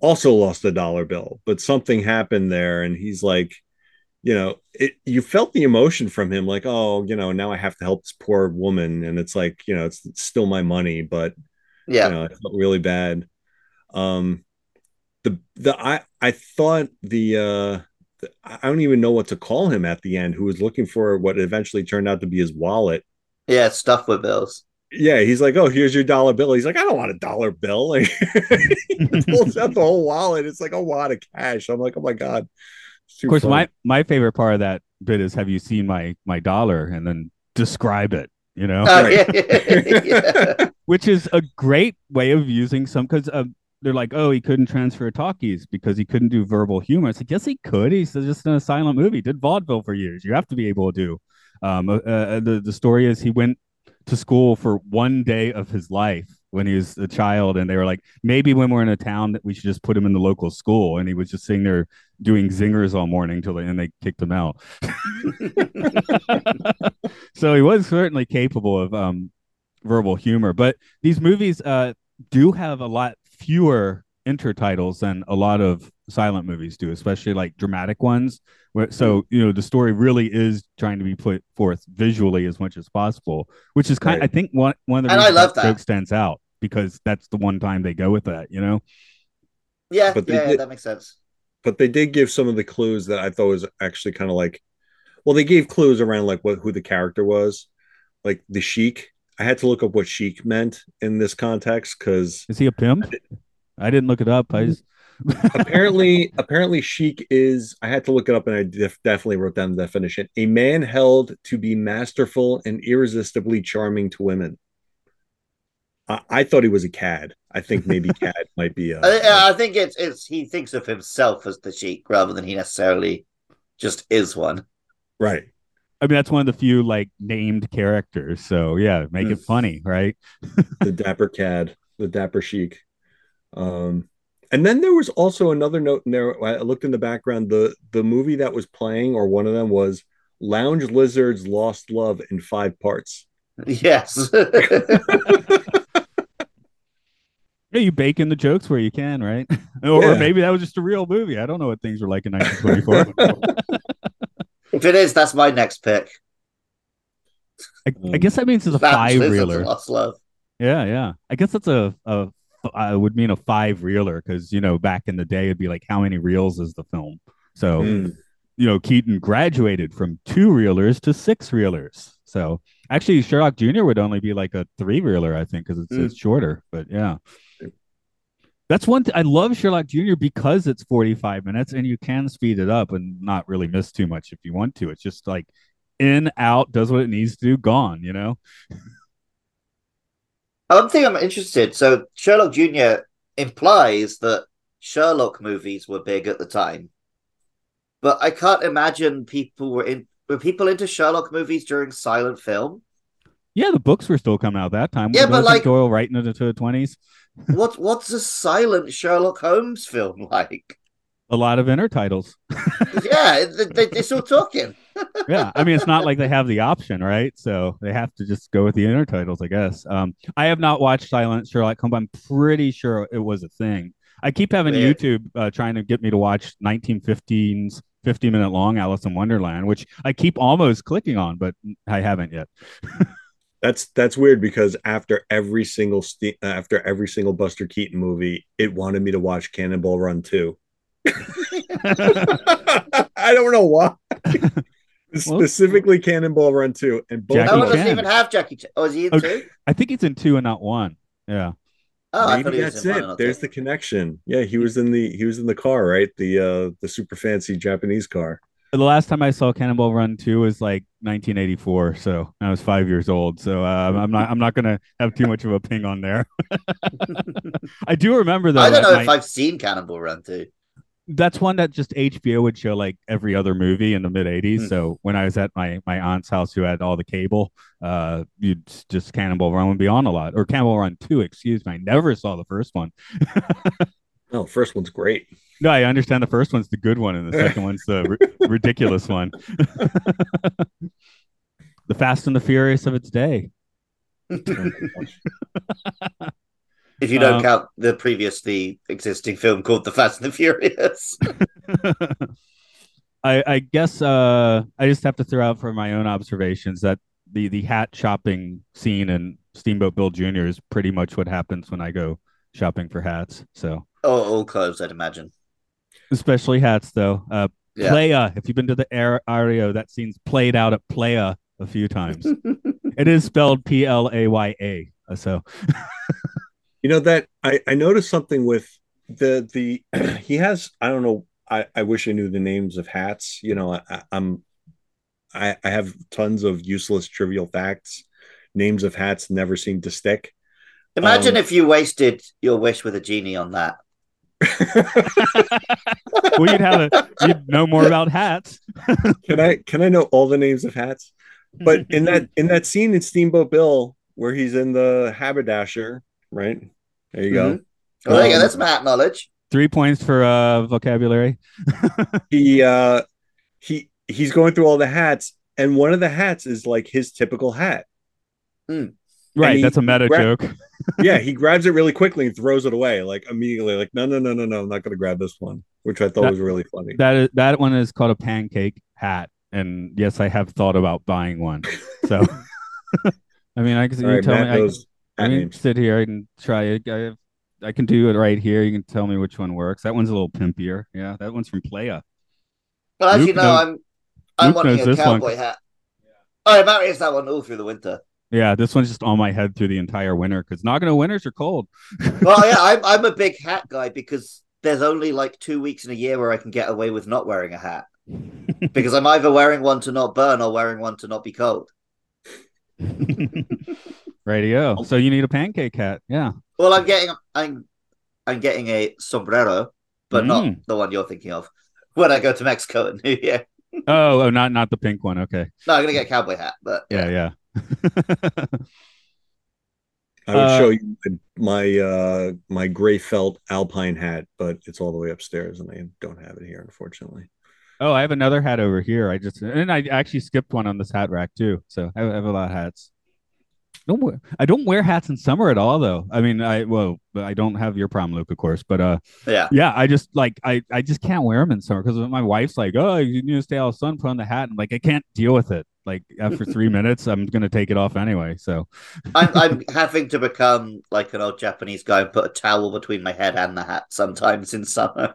also lost a dollar bill but something happened there and he's like you know it you felt the emotion from him like oh you know now i have to help this poor woman and it's like you know it's, it's still my money but Yeah. you know, it felt really bad. Um, the the I I thought the uh, the, I don't even know what to call him at the end. Who was looking for what eventually turned out to be his wallet. Yeah, stuff with bills. Yeah, he's like, "Oh, here's your dollar bill." He's like, "I don't want a dollar bill." Like, he pulls out the whole wallet. It's like a wad of cash. I'm like, "Oh my god!" Of course, funny. my my favorite part of that bit is have you seen my my dollar and then describe it. You know, Oh, Right. yeah, yeah. which is a great way of using some because uh, they're like, oh, he couldn't transfer talkies because he couldn't do verbal humor. It's like, yes, he could. He's just in a silent movie. Did vaudeville for years. You have to be able to do. Um, uh, uh, the the story is he went to school for one day of his life when he was a child, and they were like, maybe when we're in a town that we should just put him in the local school, and he was just sitting there doing zingers all morning till they, and they kicked him out. so he was certainly capable of um, verbal humor. But these movies uh, do have a lot fewer intertitles than a lot of silent movies do, especially like dramatic ones. Where, so you know the story really is trying to be put forth visually as much as possible, which is kind. Right. I think one one of the And I love that. joke stands out because that's the one time they go with that. You know, yeah, But yeah, did- that makes sense. but they did give some of the clues that I thought was actually kind of like, well, they gave clues around like what who the character was, like the Sheik. I had to look up what Sheik meant in this context because is he a pimp? I didn't look it up. I mm-hmm. just apparently, apparently Sheik is. I had to look it up, and I def- definitely wrote down the definition: a man held to be masterful and irresistibly charming to women. I, I thought he was a cad. I think maybe cad might be a. I, I think it's it's he thinks of himself as the sheik rather than he necessarily just is one. right. I mean, that's one of the few like named characters. So yeah, make it funny, right? the dapper cad, the dapper chic. Um, And then there was also another note in there. I looked in the background. The the movie that was playing, or one of them, was Lounge Lizard's Lost Love in five parts. Yes. Yeah, you bake in the jokes where you can, right? or, or Yeah. maybe that was just a real movie. I don't know what things were like in 1924. if it is, that's my next pick. I, I guess that means it's a five Lizards reeler. Lost Love. Yeah, yeah. I guess that's a a I would mean a five reeler because you know back in the day it'd be like how many reels is the film? So Mm. you know Keaton graduated from two reelers to six reelers. So actually Sherlock Jr. would only be like a three reeler, I think, because it's, Mm. it's shorter. But yeah. That's one th- I love Sherlock Jr. because it's 45 minutes and you can speed it up and not really miss too much if you want to. It's just like in, out, does what it needs to do, gone, you know? One thing I'm interested. So Sherlock Jr. implies that Sherlock movies were big at the time, but I can't imagine people were in. Were people into Sherlock movies during silent film? Yeah, the books were still coming out that time. Yeah, but like- Doyle writing it into the 20s. what What's a silent Sherlock Holmes film like? A lot of intertitles. yeah, they, they, they're still talking. Yeah, I mean, it's not like they have the option, right? So they have to just go with the intertitles, I guess. Um, I have not watched Silent Sherlock Holmes. I'm pretty sure it was a thing. I keep having. YouTube uh, trying to get me to watch 1915's 50 minute long Alice in Wonderland, which I keep almost clicking on, but I haven't yet. That's that's weird because after every single st- after every single Buster Keaton movie, it wanted me to watch Cannonball Run 2. I don't know why. Specifically Cannonball Run 2 and both Jackie That one doesn't Chan. even have Jackie Chan. Oh, is he in Okay. two? I think it's in two and not one. Yeah. Oh, I thought Maybe he was that's in one it. and There's two. the connection. Yeah, he was in the he was in the car, right? The uh the super fancy Japanese car. The last time I saw Cannonball Run 2 was like 1984, so I was five years old. So uh, I'm not I'm not gonna have too much of a ping on there. I do remember though. I don't at know my- if I've seen Cannonball Run too. That's one that just HBO would show like every other movie in the mid 80s. Hmm. So when I was at my my aunt's house who had all the cable, uh you'd just Cannonball Run would be on a lot. Or Cannonball Run 2, excuse me. I never saw the first one. Oh, first one's great. No, I understand the first one's the good one and the second one's the ri- ridiculous one. the Fast and the Furious of its day. If you don't Um, count the previously existing film called The Fast and the Furious. I, I guess uh, I just have to throw out for my own observations that the the hat shopping scene in Steamboat Bill Jr. is pretty much what happens when I go shopping for hats. So oh, all clothes, I'd imagine. especially hats, though. Uh, Yeah. Playa. If you've been to the Air Ario, that scene's played out at Playa a few times. it is spelled P L A Y A. Uh, So You know that I I noticed something with the the he has I don't know I I wish I knew the names of hats. You know I, I- I'm I I have tons of useless trivial facts. Names of hats never seem to stick. Imagine Um, if you wasted your wish with a genie on that. well, you'd have a, you'd know more about hats. can I can I know all the names of hats? But in that in that scene in Steamboat Bill where he's in the haberdasher, right? There you go. Oh, there you go. Um, That's Matt knowledge. Three points for uh, vocabulary. He uh he he's going through all the hats, and one of the hats is like his typical hat. Right, he- that's a meta gra- joke. yeah, he grabs it really quickly and throws it away, like immediately, like, no, no, no, no, no, I'm not gonna grab this one, which I thought That- was really funny. That is that one is called a pancake hat, and yes, I have thought about buying one. So, I mean, I can you right, tell Matt me. I, knows I hat can sit here. I can try it. I, I can do it right here. You can tell me which one works. That one's a little pimpier. Yeah, that one's from Playa. Well, as Luke you know, knows- I'm I'm Luke wanting a this one. cowboy hat. Oh, Matt wears that one all through the winter. Yeah, this one's just on my head through the entire winter because Nagano winters are cold. Well, yeah, I'm I'm a big hat guy because there's only like two weeks in a year where I can get away with not wearing a hat because I'm either wearing one to not burn or wearing one to not be cold. Radio. So you need a pancake hat. Yeah. Well, I'm getting I'm I'm getting a sombrero, but Mm. not the one you're thinking of. When I go to Mexico in New Year, Oh, oh, not not the pink one. Okay. no, I'm gonna get a cowboy hat. But Yeah, yeah. I would Uh, show you my uh my gray felt alpine hat, but it's all the way upstairs, and I don't have it here, unfortunately. Oh, I have another hat over here. I just and I actually skipped one on this hat rack too. So I have a lot of hats. Don't wear, I don't wear hats in summer at all though. I mean, I well, I don't have your prom look, of course, but uh, Yeah. yeah, I just like I I just can't wear them in summer because my wife's like, oh, you need to stay out of the sun, put on the hat, and like I can't deal with it. Like after three minutes, I'm gonna take it off anyway. So I'm, I'm having to become like an old Japanese guy and put a towel between my head and the hat sometimes in summer.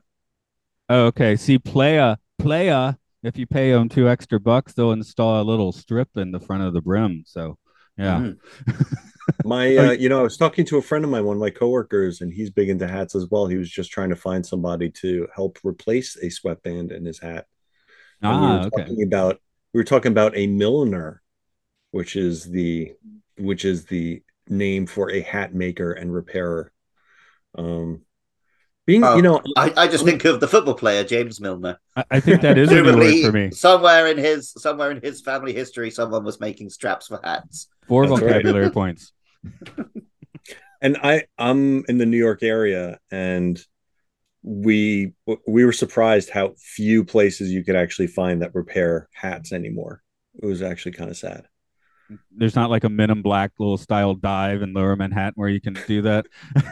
Oh, okay. See, playa, playa. If you pay them two extra bucks, they'll install a little strip in the front of the brim. So, yeah. Mm. My, uh, you know, I was talking to a friend of mine, one of my coworkers, and he's big into hats as well. He was just trying to find somebody to help replace a sweatband in his hat. And we Ah, were okay. talking about we were talking about a milliner, which is the which is the name for a hat maker and repairer. Um, being Oh, you know, I, I just think of the football player James Milner. I, I think that is a new word for me. somewhere in his somewhere in his family history, someone was making straps for hats. Four That's right. vocabulary points. and I I'm in the New York area, and we we were surprised how few places you could actually find that repair hats anymore. It was actually kind of sad. There's not like a Men in Black little style dive in Lower Manhattan where you can do that.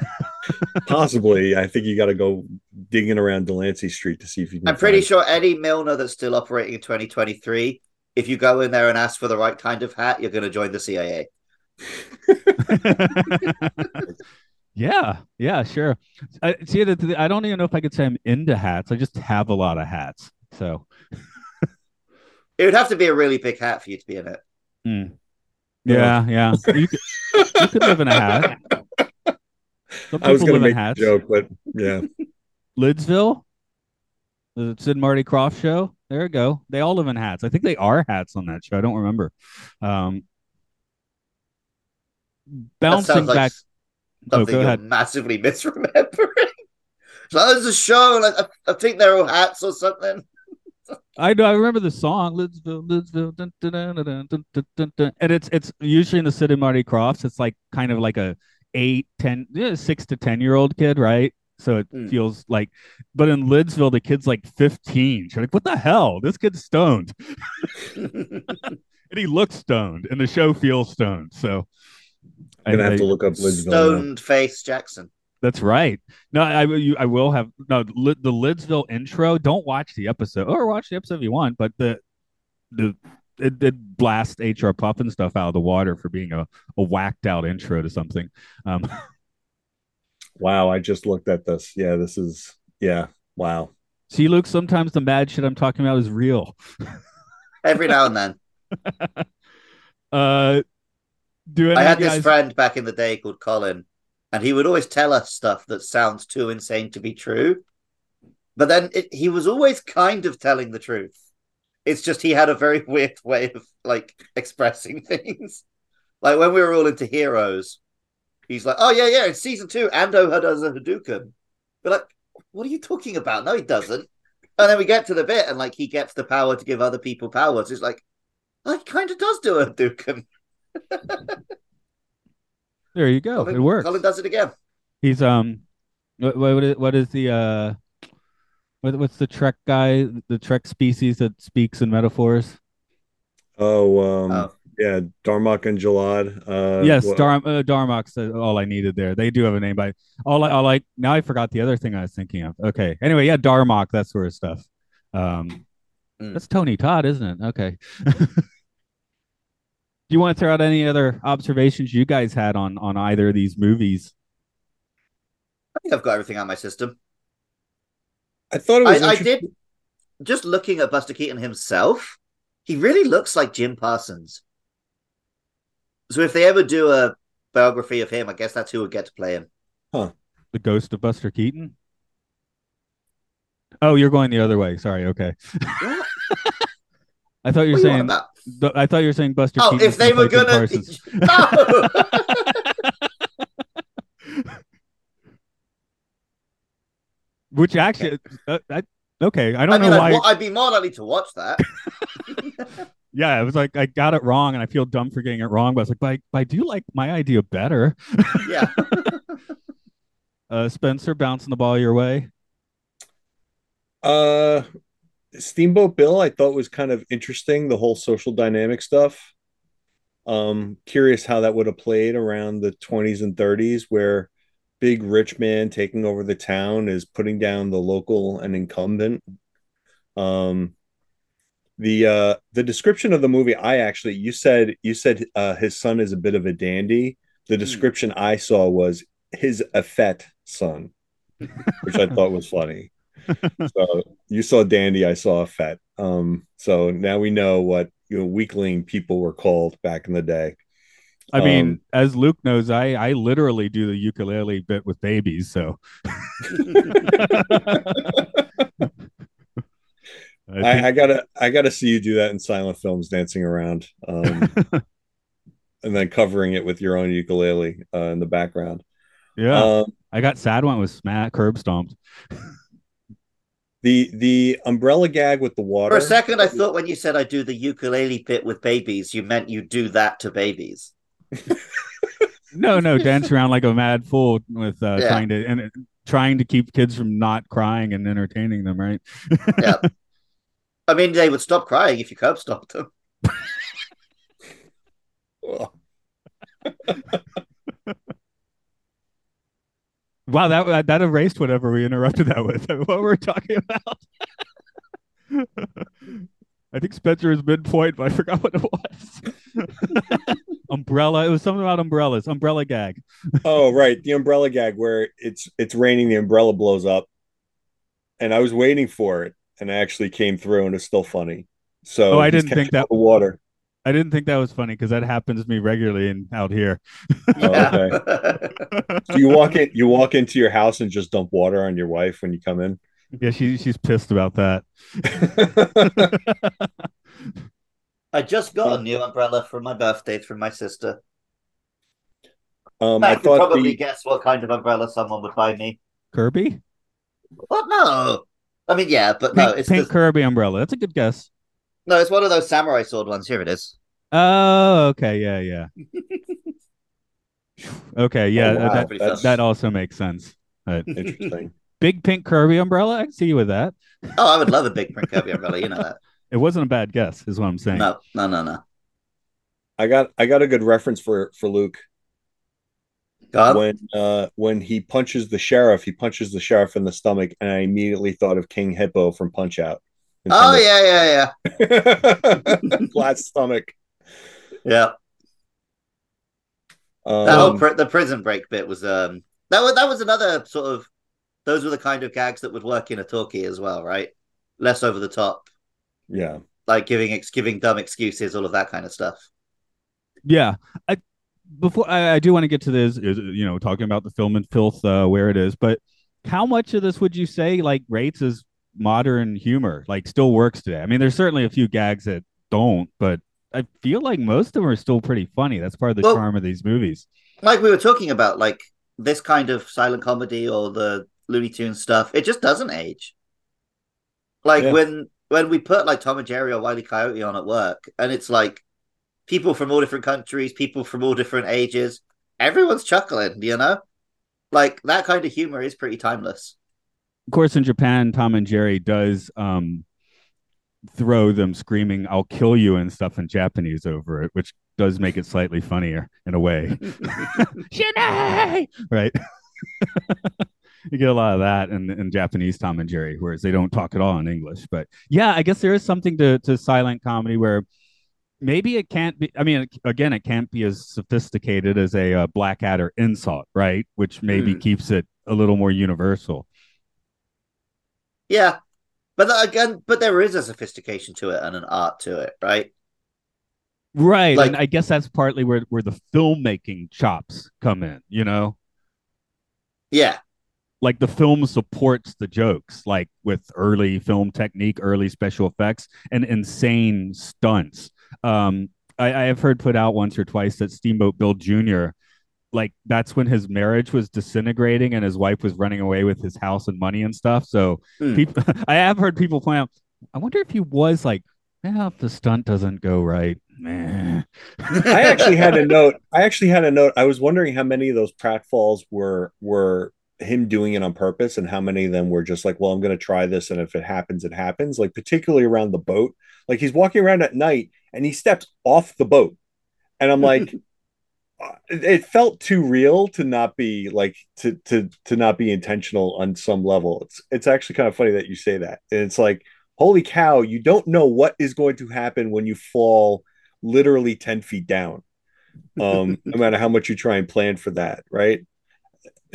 Possibly, I think you got to go digging around Delancey Street to see if you can. I'm pretty find- sure Eddie Milner that's still operating in 2023. If you go in there and ask for the right kind of hat, you're going to join the CIA. yeah, yeah, sure. I see that. I don't even know if I could say I'm into hats. I just have a lot of hats. So, It would have to be a really big hat for you to be in it. hmm. yeah, yeah. You could, you could live in a hat. Some I was going to live in make a hats. joke, but yeah, Lidsville, the Sid Marty Krofft show. There we go. They all live in hats. I think they are hats on that show. I don't remember. Um, bouncing like back. oh, go ahead. massively misremembering. that was a show. Like, I, I, think they're all hats or something. I know. I remember the song and it's it's usually in the Sid and Marty Kroffts. It's like kind of like a eight, ten, six to ten year old kid, right? So it Hmm. feels like, but in Lidsville, the kid's like fifteen. You're like, what the hell? This kid's stoned, and he looks stoned, and the show feels stoned. So I'm gonna I- have to look up Lidsville. now. Stoned face Jackson. That's right. No, I you, I will have no li, the Lidsville intro. Don't watch the episode, or watch the episode if you want. But the the it did blast HR Pufnstuf out of the water for being a, a whacked out intro to something. Um, Wow, I just looked at this. Yeah, this is yeah. Wow. see, Luke, sometimes the mad shit I'm talking about is real. Every now and then. Uh, do I had of you this friend back in the day called Colin, and he would always tell us stuff that sounds too insane to be true. But then it, he was always kind of telling the truth. It's just he had a very weird way of like expressing things. Like when we were all into heroes, he's like, "Oh yeah, yeah, in season two, Ando does a Hadouken." We're like, "What are you talking about?" No, he doesn't. And then we get to the bit, and like he gets the power to give other people powers. It's like, oh, he kind of does do a Hadouken. there you go. Colin, it works. Colin does it again. He's um, what what is, what is the uh, what, what's the Trek guy? The Trek species that speaks in metaphors. Oh, um, Oh. Yeah, Darmok and Jalad. Uh, yes, wha- Dar- uh, Darmok's uh, all I needed there. They do have a name, but all I, all I now I forgot the other thing I was thinking of. Okay, anyway, yeah, Darmok, that sort of stuff. Um, Mm. that's Tony Todd, isn't it? Okay. do you want to throw out any other observations you guys had on on either of these movies? I think I've got everything on my system. I thought it was. I, I did just looking at Buster Keaton himself, he really looks like Jim Parsons. So if they ever do a biography of him, I guess that's who would get to play him. Huh. The Ghost of Buster Keaton. Oh, you're going the other way. Sorry. Okay. I thought you were are you saying. I thought you were saying Buster Oh, Keaton. if they were gonna no! Which actually, uh, I, okay, I don't I mean, know I'd, why. I'd be more likely to watch that. Yeah, it was like I got it wrong, and I feel dumb for getting it wrong. But I was like, but I, but I do like my idea better. Yeah. Uh, Spencer, bouncing the ball your way. Uh, Steamboat Bill, I thought was kind of interesting. The whole social dynamic stuff. Um, curious how that would have played around the 20s and 30s, where big rich man taking over the town is putting down the local and incumbent. Um, the uh, the description of the movie, I actually you said you said uh, his son is a bit of a dandy. The description I saw was his effete son, which I thought was funny. so you saw dandy, I saw effete. Um, so now we know what you know weakling people were called back in the day. I mean, Um, as Luke knows, I I literally do the ukulele bit with babies. So I I, think- I gotta I gotta see you do that in silent films, dancing around, um, and then covering it with your own ukulele uh, in the background. yeah, Um, I got sad one with smack curb stomped. the the umbrella gag with the water. For a second, I thought when you said I do the ukulele bit with babies, you meant you do that to babies. No, no, dance around like a mad fool with uh, Yeah. trying to and trying to keep kids from not crying and entertaining them. Right? Yeah. I mean, they would stop crying if you curb stopped them. Wow, that that erased whatever we interrupted that with. What were we talking about? I think Spencer is midpoint, but I forgot what it was. umbrella. It was something about umbrellas. Umbrella gag. Oh right, the umbrella gag where it's it's raining, the umbrella blows up, and I was waiting for it, and actually came through, and it's still funny. So Oh, I he's didn't think catching that- the water. I didn't think that was funny because that happens to me regularly in out here. Oh, okay. So you walk in, you walk into your house and just dump water on your wife when you come in. Yeah, she she's pissed about that. I just got a new umbrella for my birthday from my sister. um, I, I could thought probably the guess what kind of umbrella someone would buy me. Kirby? What? No. I mean, yeah, but no, Pink, it's pink just, Kirby umbrella. That's a good guess. no, it's one of those samurai sword ones. Here it is. Oh, okay, yeah, yeah. okay, yeah, Oh, wow, that that's- that also makes sense. But interesting. big pink Kirby umbrella, I can see you with that. Oh, I would love a big print Kirby umbrella. You know that. It wasn't a bad guess, is what I'm saying. No, no, no, no. I got I got a good reference for for Luke Go when uh when he punches the sheriff, he punches the sheriff in the stomach, and I immediately thought of King Hippo from Punch Out. Oh yeah, yeah, yeah, flat stomach. yeah. That whole Um, pri- the prison break bit was um that was that was another sort of those were the kind of gags that would work in a talkie as well, right? Less over the top, yeah, like giving ex- giving dumb excuses, all of that kind of stuff. Yeah. I before I, I do want to get to this, is you know, talking about the film and filth uh, where it is, but how much of this would you say like rates as modern humor, like still works today? I mean, there's certainly a few gags that don't, but I feel like most of them are still pretty funny. That's part of the Well- charm of these movies. Like we were talking about, like this kind of silent comedy or the Looney Tunes stuff, it just doesn't age. Like Yeah. when when we put like Tom and Jerry or Wiley Coyote on at work, and it's like people from all different countries, people from all different ages, everyone's chuckling, you know? Like that kind of humor is pretty timeless. Of course, in Japan, Tom and Jerry does um throw them screaming "I'll kill you" and stuff in Japanese over it, which does make it slightly funnier in a way. Shinai! Right. you get a lot of that in, in Japanese Tom and Jerry, whereas they don't talk at all in English. But yeah, I guess there is something to, to silent comedy where maybe it can't be. I mean, again, it can't be as sophisticated as a uh, Blackadder insult, right? Which maybe Hmm. keeps it a little more universal. Yeah. But again, but there is a sophistication to it and an art to it, right? Right. Like- and I guess that's partly where, where the filmmaking chops come in, you know? Yeah. like the film supports the jokes, like with early film technique, early special effects, and insane stunts. Um, I, I have heard put out once or twice that Steamboat Bill Jr. Like that's when his marriage was disintegrating and his wife was running away with his house and money and stuff. So Hmm. people, I have heard people point out. I wonder if he was like yeah, if the stunt doesn't go right, man. I actually had a note. I actually had a note. I was wondering how many of those pratfalls were were him doing it on purpose and how many of them were just like, well, I'm going to try this. And if it happens, it happens. Like, particularly around the boat. Like, he's walking around at night and he steps off the boat. And I'm like, it felt too real to not be like to to to not be intentional on some level. It's it's actually kind of funny that you say that. And it's like, holy cow, you don't know what is going to happen when you fall literally 10 feet down. Um, no matter how much you try and plan for that, right?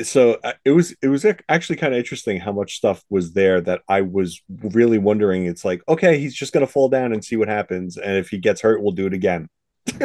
So uh, it was it was actually kind of interesting how much stuff was there that I was really wondering. It's like, okay, he's just gonna fall down and see what happens, and if he gets hurt, we'll do it again.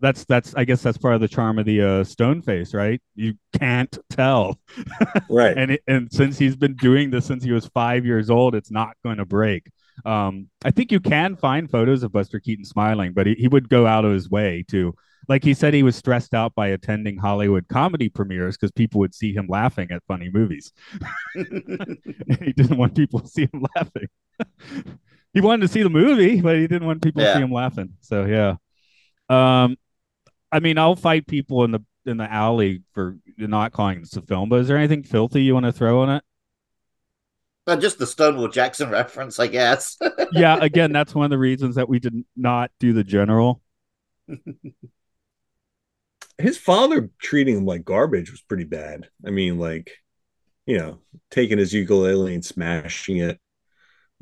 that's that's I guess that's part of the charm of the uh, stone face, right? You can't tell, right? and it, and since he's been doing this since he was five years old, it's not going to break. Um, I think you can find photos of Buster Keaton smiling, but he, he would go out of his way to, like he said, he was stressed out by attending Hollywood comedy premieres because people would see him laughing at funny movies. he didn't want people to see him laughing. he wanted to see the movie, but he didn't want people yeah. to see him laughing. So yeah. Um, I mean, I'll fight people in the in the alley for not calling this a film. But is there anything filthy you want to throw on it? Uh, just the Stonewall Jackson reference, I guess. yeah, again, that's one of the reasons that we did not do the general. His father treating him like garbage was pretty bad. I mean, like, you know, taking his ukulele and smashing it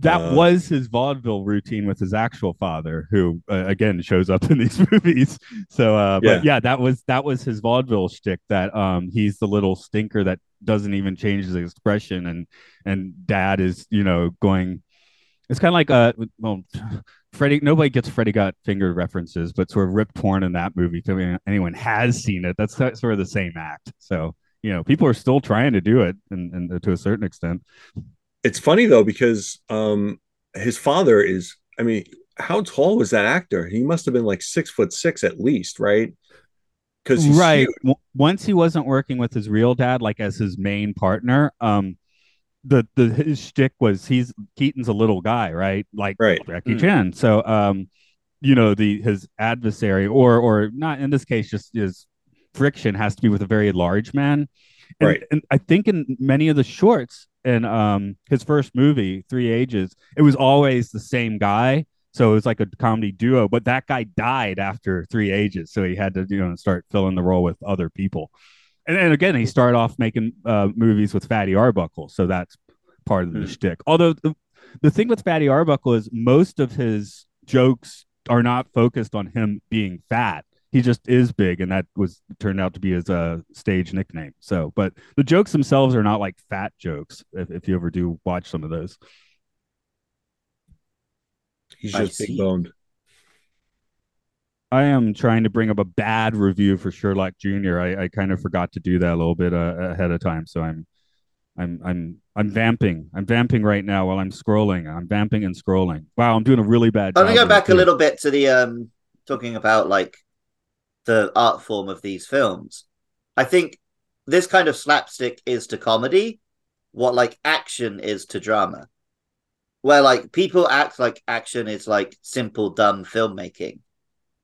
that uh, was his vaudeville routine with his actual father, who uh, again shows up in these movies. So, uh, but yeah. yeah, that was that was his vaudeville shtick. That um, he's the little stinker that doesn't even change his expression, and and dad is you know going. It's kind of like a uh, well, Freddie. Nobody gets Freddie got finger references, but sort of Rip Torn in that movie. If anyone has seen it, that's sort of the same act. So you know, people are still trying to do it, and, and to a certain extent it's funny though because um his father is i mean how tall was that actor he must have been like six foot six at least right because right w- once he wasn't working with his real dad like as his main partner um the the his shtick was he's Keaton's a little guy, right? Like right. Jackie mm. Chan. So um, you know, the his adversary or or not in this case, just his friction has to be with a very large man. And, right. And I think in many of the shorts, in um his first movie, Three Ages, it was always the same guy. So it was like a comedy duo, but that guy died after Three Ages, so he had to you know start filling the role with other people. And then again, he started off making uh, movies with Fatty Arbuckle, so that's part of the mm. shtick. Although the, the thing with Fatty Arbuckle is most of his jokes are not focused on him being fat he just is big, and that was turned out to be his uh, stage nickname. So, but the jokes themselves are not like fat jokes. If, if you ever do watch some of those, he's just big boned. I am trying to bring up a bad review for Sherlock Junior. I, I kind of forgot to do that a little bit uh, ahead of time, so I'm, I'm, I'm, I'm vamping. I'm vamping right now while I'm scrolling. I'm vamping and scrolling. Wow, I'm doing a really bad. I'm gonna go back a little bit to the um talking about like the art form of these films. I think this kind of slapstick is to comedy what like action is to drama. Where like people act like action is like simple, dumb filmmaking.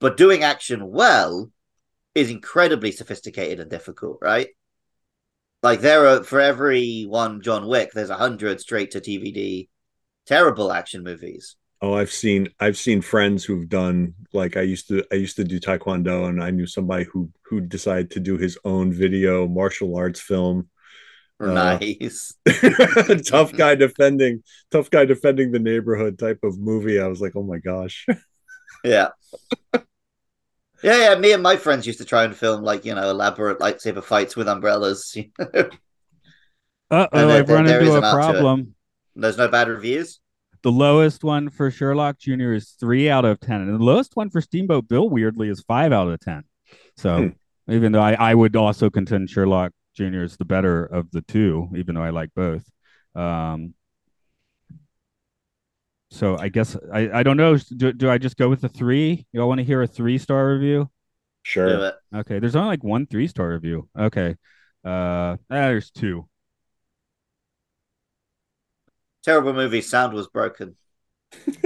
But doing action well is incredibly sophisticated and difficult, right? Like there are for every one John Wick, there's a hundred straight to DVD terrible action movies. Oh, I've seen I've seen friends who've done like I used to I used to do taekwondo and I knew somebody who who decided to do his own video martial arts film. Uh, nice. Uh, tough guy defending tough guy defending the neighborhood type of movie. I was like, "Oh my gosh." yeah. Yeah, yeah. Me and my friends used to try and film like you know elaborate lightsaber fights with umbrellas. uh oh, I've run into a problem. There's no bad reviews. The lowest one for Sherlock Jr. is three out of 10. And the lowest one for Steamboat Bill, weirdly, is five out of 10. So hmm. even though I, I would also contend Sherlock Jr. is the better of the two, even though I like both. Um, so I guess I, I don't know. Do, do I just go with the three? You all want to hear a three star review? Sure. Okay. There's only like one three star review. Okay. Uh, ah, there's two. Terrible movie. Sound was broken.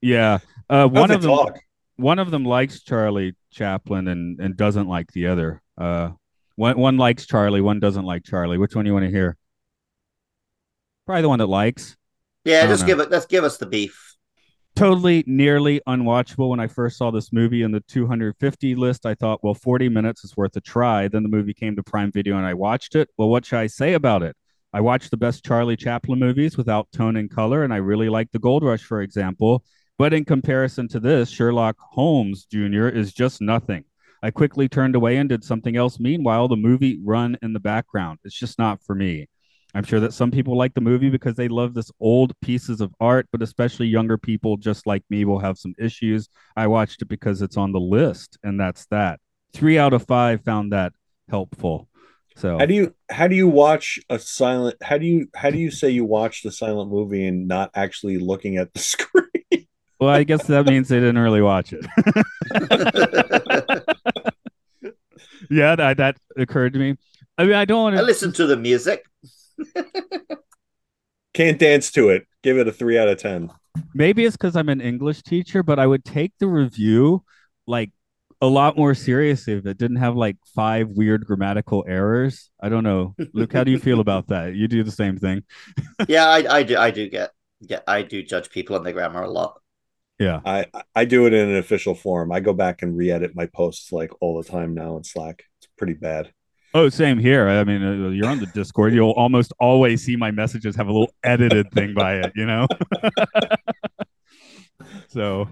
Yeah. Uh, How's one of them talk? one of them likes Charlie Chaplin and and doesn't like the other. Uh, one one likes Charlie, one doesn't like Charlie. Which one do you want to hear? Probably the one that likes. Yeah, just know. give it. Let's give us the beef. Totally, nearly unwatchable. When I first saw this movie in the 250 list, I thought, well, 40 minutes is worth a try. Then the movie came to Prime Video and I watched it. Well, what should I say about it? I watched the best Charlie Chaplin movies without tone and color, and I really like The Gold Rush, for example. But in comparison to this, Sherlock Holmes Jr. is just nothing. I quickly turned away and did something else. Meanwhile, the movie run in the background. It's just not for me. I'm sure that some people like the movie because they love this old pieces of art, but especially younger people just like me will have some issues. I watched it because it's on the list, and that's that. Three out of five found that helpful. So How do you how do you watch a silent how do you how do you say you watched a silent movie and not actually looking at the screen? well, I guess that means they didn't really watch it. yeah, that that occurred to me. I mean, I don't want I to listen to the music. Can't dance to it. Give it a three out of ten. maybe it's because I'm an English teacher, but I would take the review like a lot more seriously if it didn't have like five weird grammatical errors. I don't know. Luke, how do you feel about that? You do the same thing. Yeah, I, I do. I do get. Yeah, I do judge people on their grammar a lot. Yeah. I I do it in an official form. I go back and re-edit my posts like all the time now in Slack. It's pretty bad. Oh, same here. I mean, uh, you're on the Discord. You'll almost always see my messages have a little edited thing by it, you know? so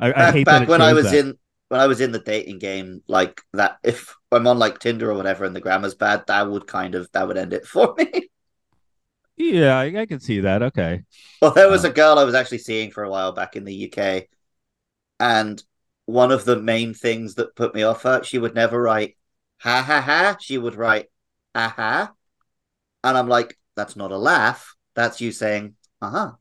I, I Back, hate back that when I was that. in when I was in the dating game, like that. If I'm on like Tinder or whatever, and the grammar's bad, that would kind of that would end it for me. Yeah, I, I can see that. Okay. Well, there was Uh. a girl I was actually seeing for a while back in the UK, and one of the main things that put me off her, she would never write ha ha ha. She would write aha, and I'm like, that's not a laugh. That's you saying uh huh.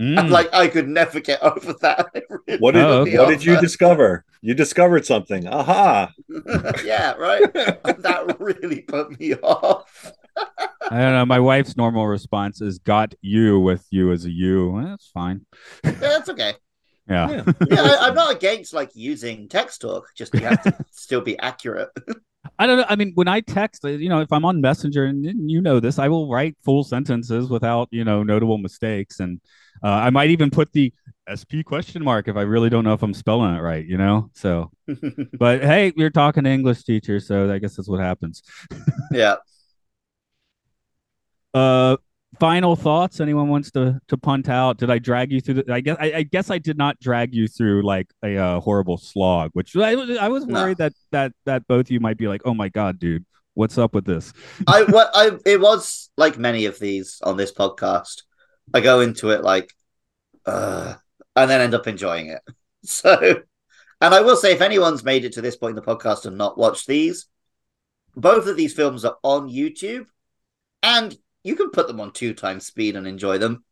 Mm. I'm like, I could never get over that. Really What did Oh, put what did you discover? You discovered something. Aha. yeah, right. that really put me off. I don't know. My wife's normal response is "got you" with you as a you. Well, That's fine. Yeah, that's okay. Yeah. Yeah. Yeah, I, I'm not against like using text talk. Just you have to still be accurate. I don't know. I mean, when I text, uh, you know, if I'm on Messenger, and you know this, I will write full sentences without, you know, notable mistakes, and uh, I might even put the SP question mark if I really don't know if I'm spelling it right, you know. So, but hey, you're talking to English teacher, so I guess that's what happens. yeah. Uh, final thoughts. Anyone wants to to punt out? Did I drag you through? The, I guess I, I guess I did not drag you through like a uh, horrible slog, which I, was- I was No. worried that that that both of you might be like, oh my god, dude, what's up with this? I what I it was like many of these on this podcast. I go into it like, uh, and then end up enjoying it. So, and I will say, if anyone's made it to this point in the podcast and not watched these, both of these films are on YouTube, and you can put them on two times speed and enjoy them.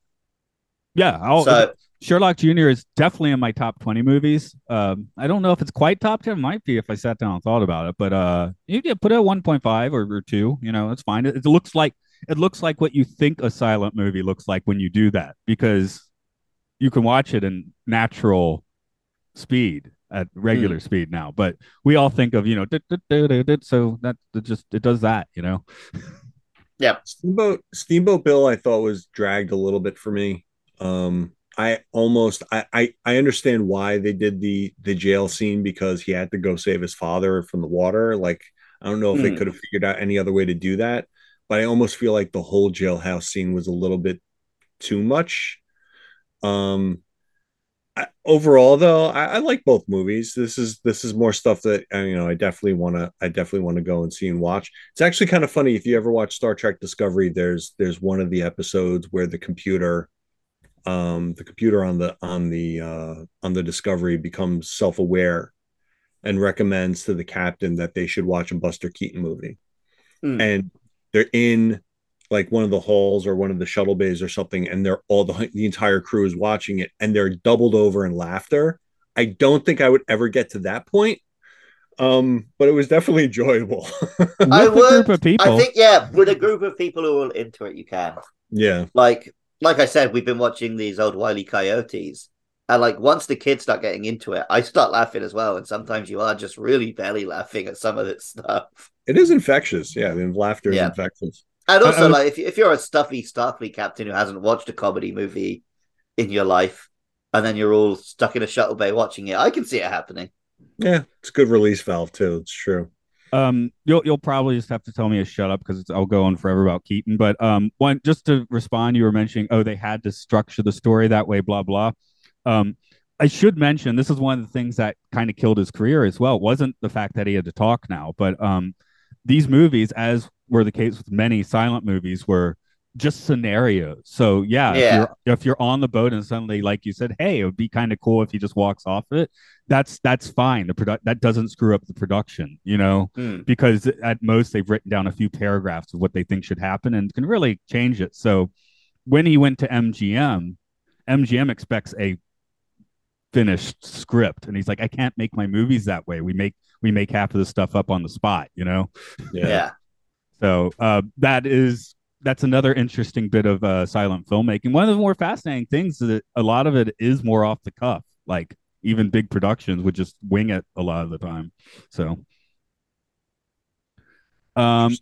Yeah, I'll, so, Sherlock Jr. is definitely in my top 20 movies. Um, I don't know if it's quite top 10. It might be if I sat down and thought about it, but uh, you can put it at 1.5 or, or 2. You know, it's fine. It, it looks like it looks like what you think a silent movie looks like when you do that because you can watch it in natural speed at regular speed now. But we all think of, you know, so that that just it does that, you know. Steamboat Steamboat Bill I thought was dragged a little bit for me. Um I almost I, I I understand why they did the the jail scene because he had to go save his father from the water. Like I don't know if they Hmm. could have figured out any other way to do that, but I almost feel like the whole jailhouse scene was a little bit too much. Um I, overall though I, I like both movies. This is this is more stuff that uh, you know i definitely want to i definitely want to go and see and watch. It's actually kind of funny if you ever watch star trek discovery there's there's one of the episodes where the computer um the computer on the on the uh on the discovery becomes self-aware and recommends to the captain that they should watch a buster keaton movie. Hmm. and they're in like one of the halls or one of the shuttle bays or something, and they're all the the entire crew is watching it, and they're doubled over in laughter. I don't think I would ever get to that point, um, but it was definitely enjoyable. With I a would. group of people. I think yeah, with a group of people who are into it, you can. yeah, Like, like I said, we've been watching these old Wily Coyotes, And like once the kids start getting into it, I start laughing as well. And sometimes you are just really belly laughing at some of this stuff. It is infectious. Yeah, I mean, laughter is infectious. And also, I like if if you're a stuffy Starfleet captain who hasn't watched a comedy movie in your life, and then you're all stuck in a shuttle bay watching it, I can see it happening. Yeah, it's a good release valve too. It's true. Um, you'll you'll probably just have to tell me to shut up because I'll go on forever about Keaton. But um, one just to respond, you were mentioning, oh, they had to structure the story that way, blah blah. Um, I should mention this is one of the things that kind of killed his career as well. It wasn't the fact that he had to talk now, but um, these movies, as were the case with many silent movies, were just scenarios. So yeah, Yeah. If, you're, if you're on the boat and suddenly, like you said, hey, it would be kind of cool if he just walks off it. That's that's fine. The product that doesn't screw up the production, you know Hmm. because at most they've written down a few paragraphs of what they think should happen and can really change it. So when he went to MGM, MGM expects a finished script and he's like I can't make my movies that way. We make we make half of the stuff up on the spot, you know. Yeah. So uh, that is that's another interesting bit of uh, silent filmmaking. One of the more fascinating things is that a lot of it is more off the cuff. Like even big productions would just wing it a lot of the time. So, um,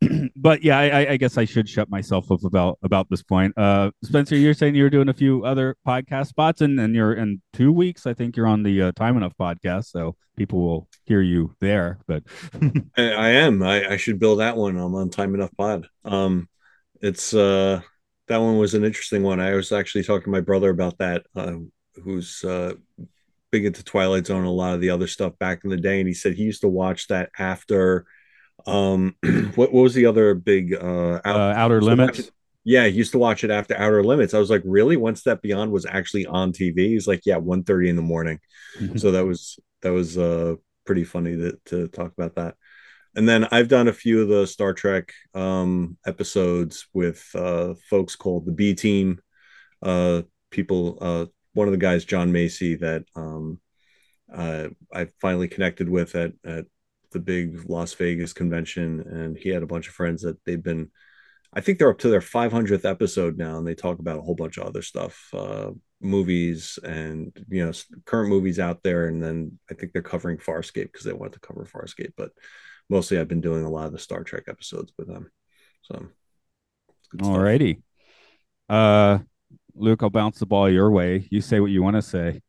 but yeah, I, I- guess I should shut myself up about about this point. Uh, Spencer, you're saying you're doing a few other podcast spots, and and you're in two weeks. I think you're on the uh, Time Enough podcast, so people will hear you there. But I, I am. I, I should build that one. I'm on Time Enough Pod. Um, it's uh, that one was an interesting one. I was actually talking to my brother about that, uh, who's uh, big into Twilight Zone and a lot of the other stuff back in the day, and he said he used to watch that after. Um, what, what was the other big uh, uh, Outer used to watch Limits. it- Yeah, used to watch it after Outer Limits. I was like, really? One Step Beyond was actually on TV. He's like, yeah, 1.30 in the morning Mhm. so that was that was uh pretty funny to, to talk about that and then i've done a few of the star trek um episodes with uh folks called the b team uh people uh one of the guys john macy that um uh i finally connected with at at the big las vegas convention and he had a bunch of friends that they've been i think they're up to their 500th episode now and they talk about a whole bunch of other stuff uh movies and you know current movies out there and then i think they're covering farscape because they want to cover farscape but mostly i've been doing a lot of the star trek episodes with them so. Alrighty. Uh, Luke, I'll bounce the ball your way. You say what you want to say.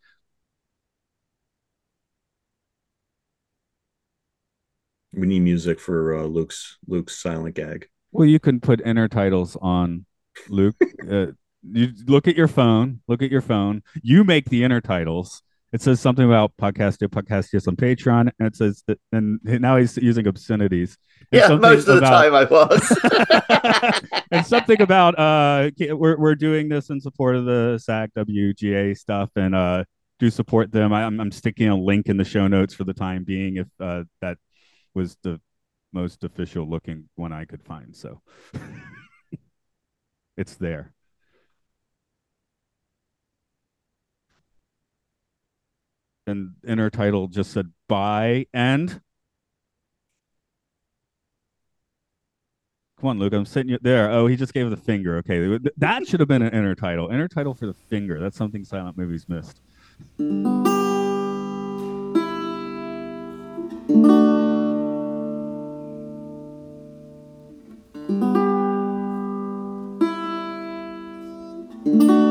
We need music for uh, luke's luke's silent gag Well, you can put inner titles on Luke. uh, you look at your phone. Look at your phone. You make the inner titles. It says something about podcast podcast on Patreon, and it says that, and now he's using obscenities. And Yeah, most of the time I was. and something about uh we're we're doing this in support of the SAG WGA stuff and uh do support them. I, I'm I'm sticking a link in the show notes for the time being if uh that was the most official looking one I could find. So it's there. And inner title just said "By and Come on, Luke. I'm sitting there. Oh, he just gave the finger. Okay, that should have been an inner title. Inner title for the finger. That's something silent movies missed. thank you.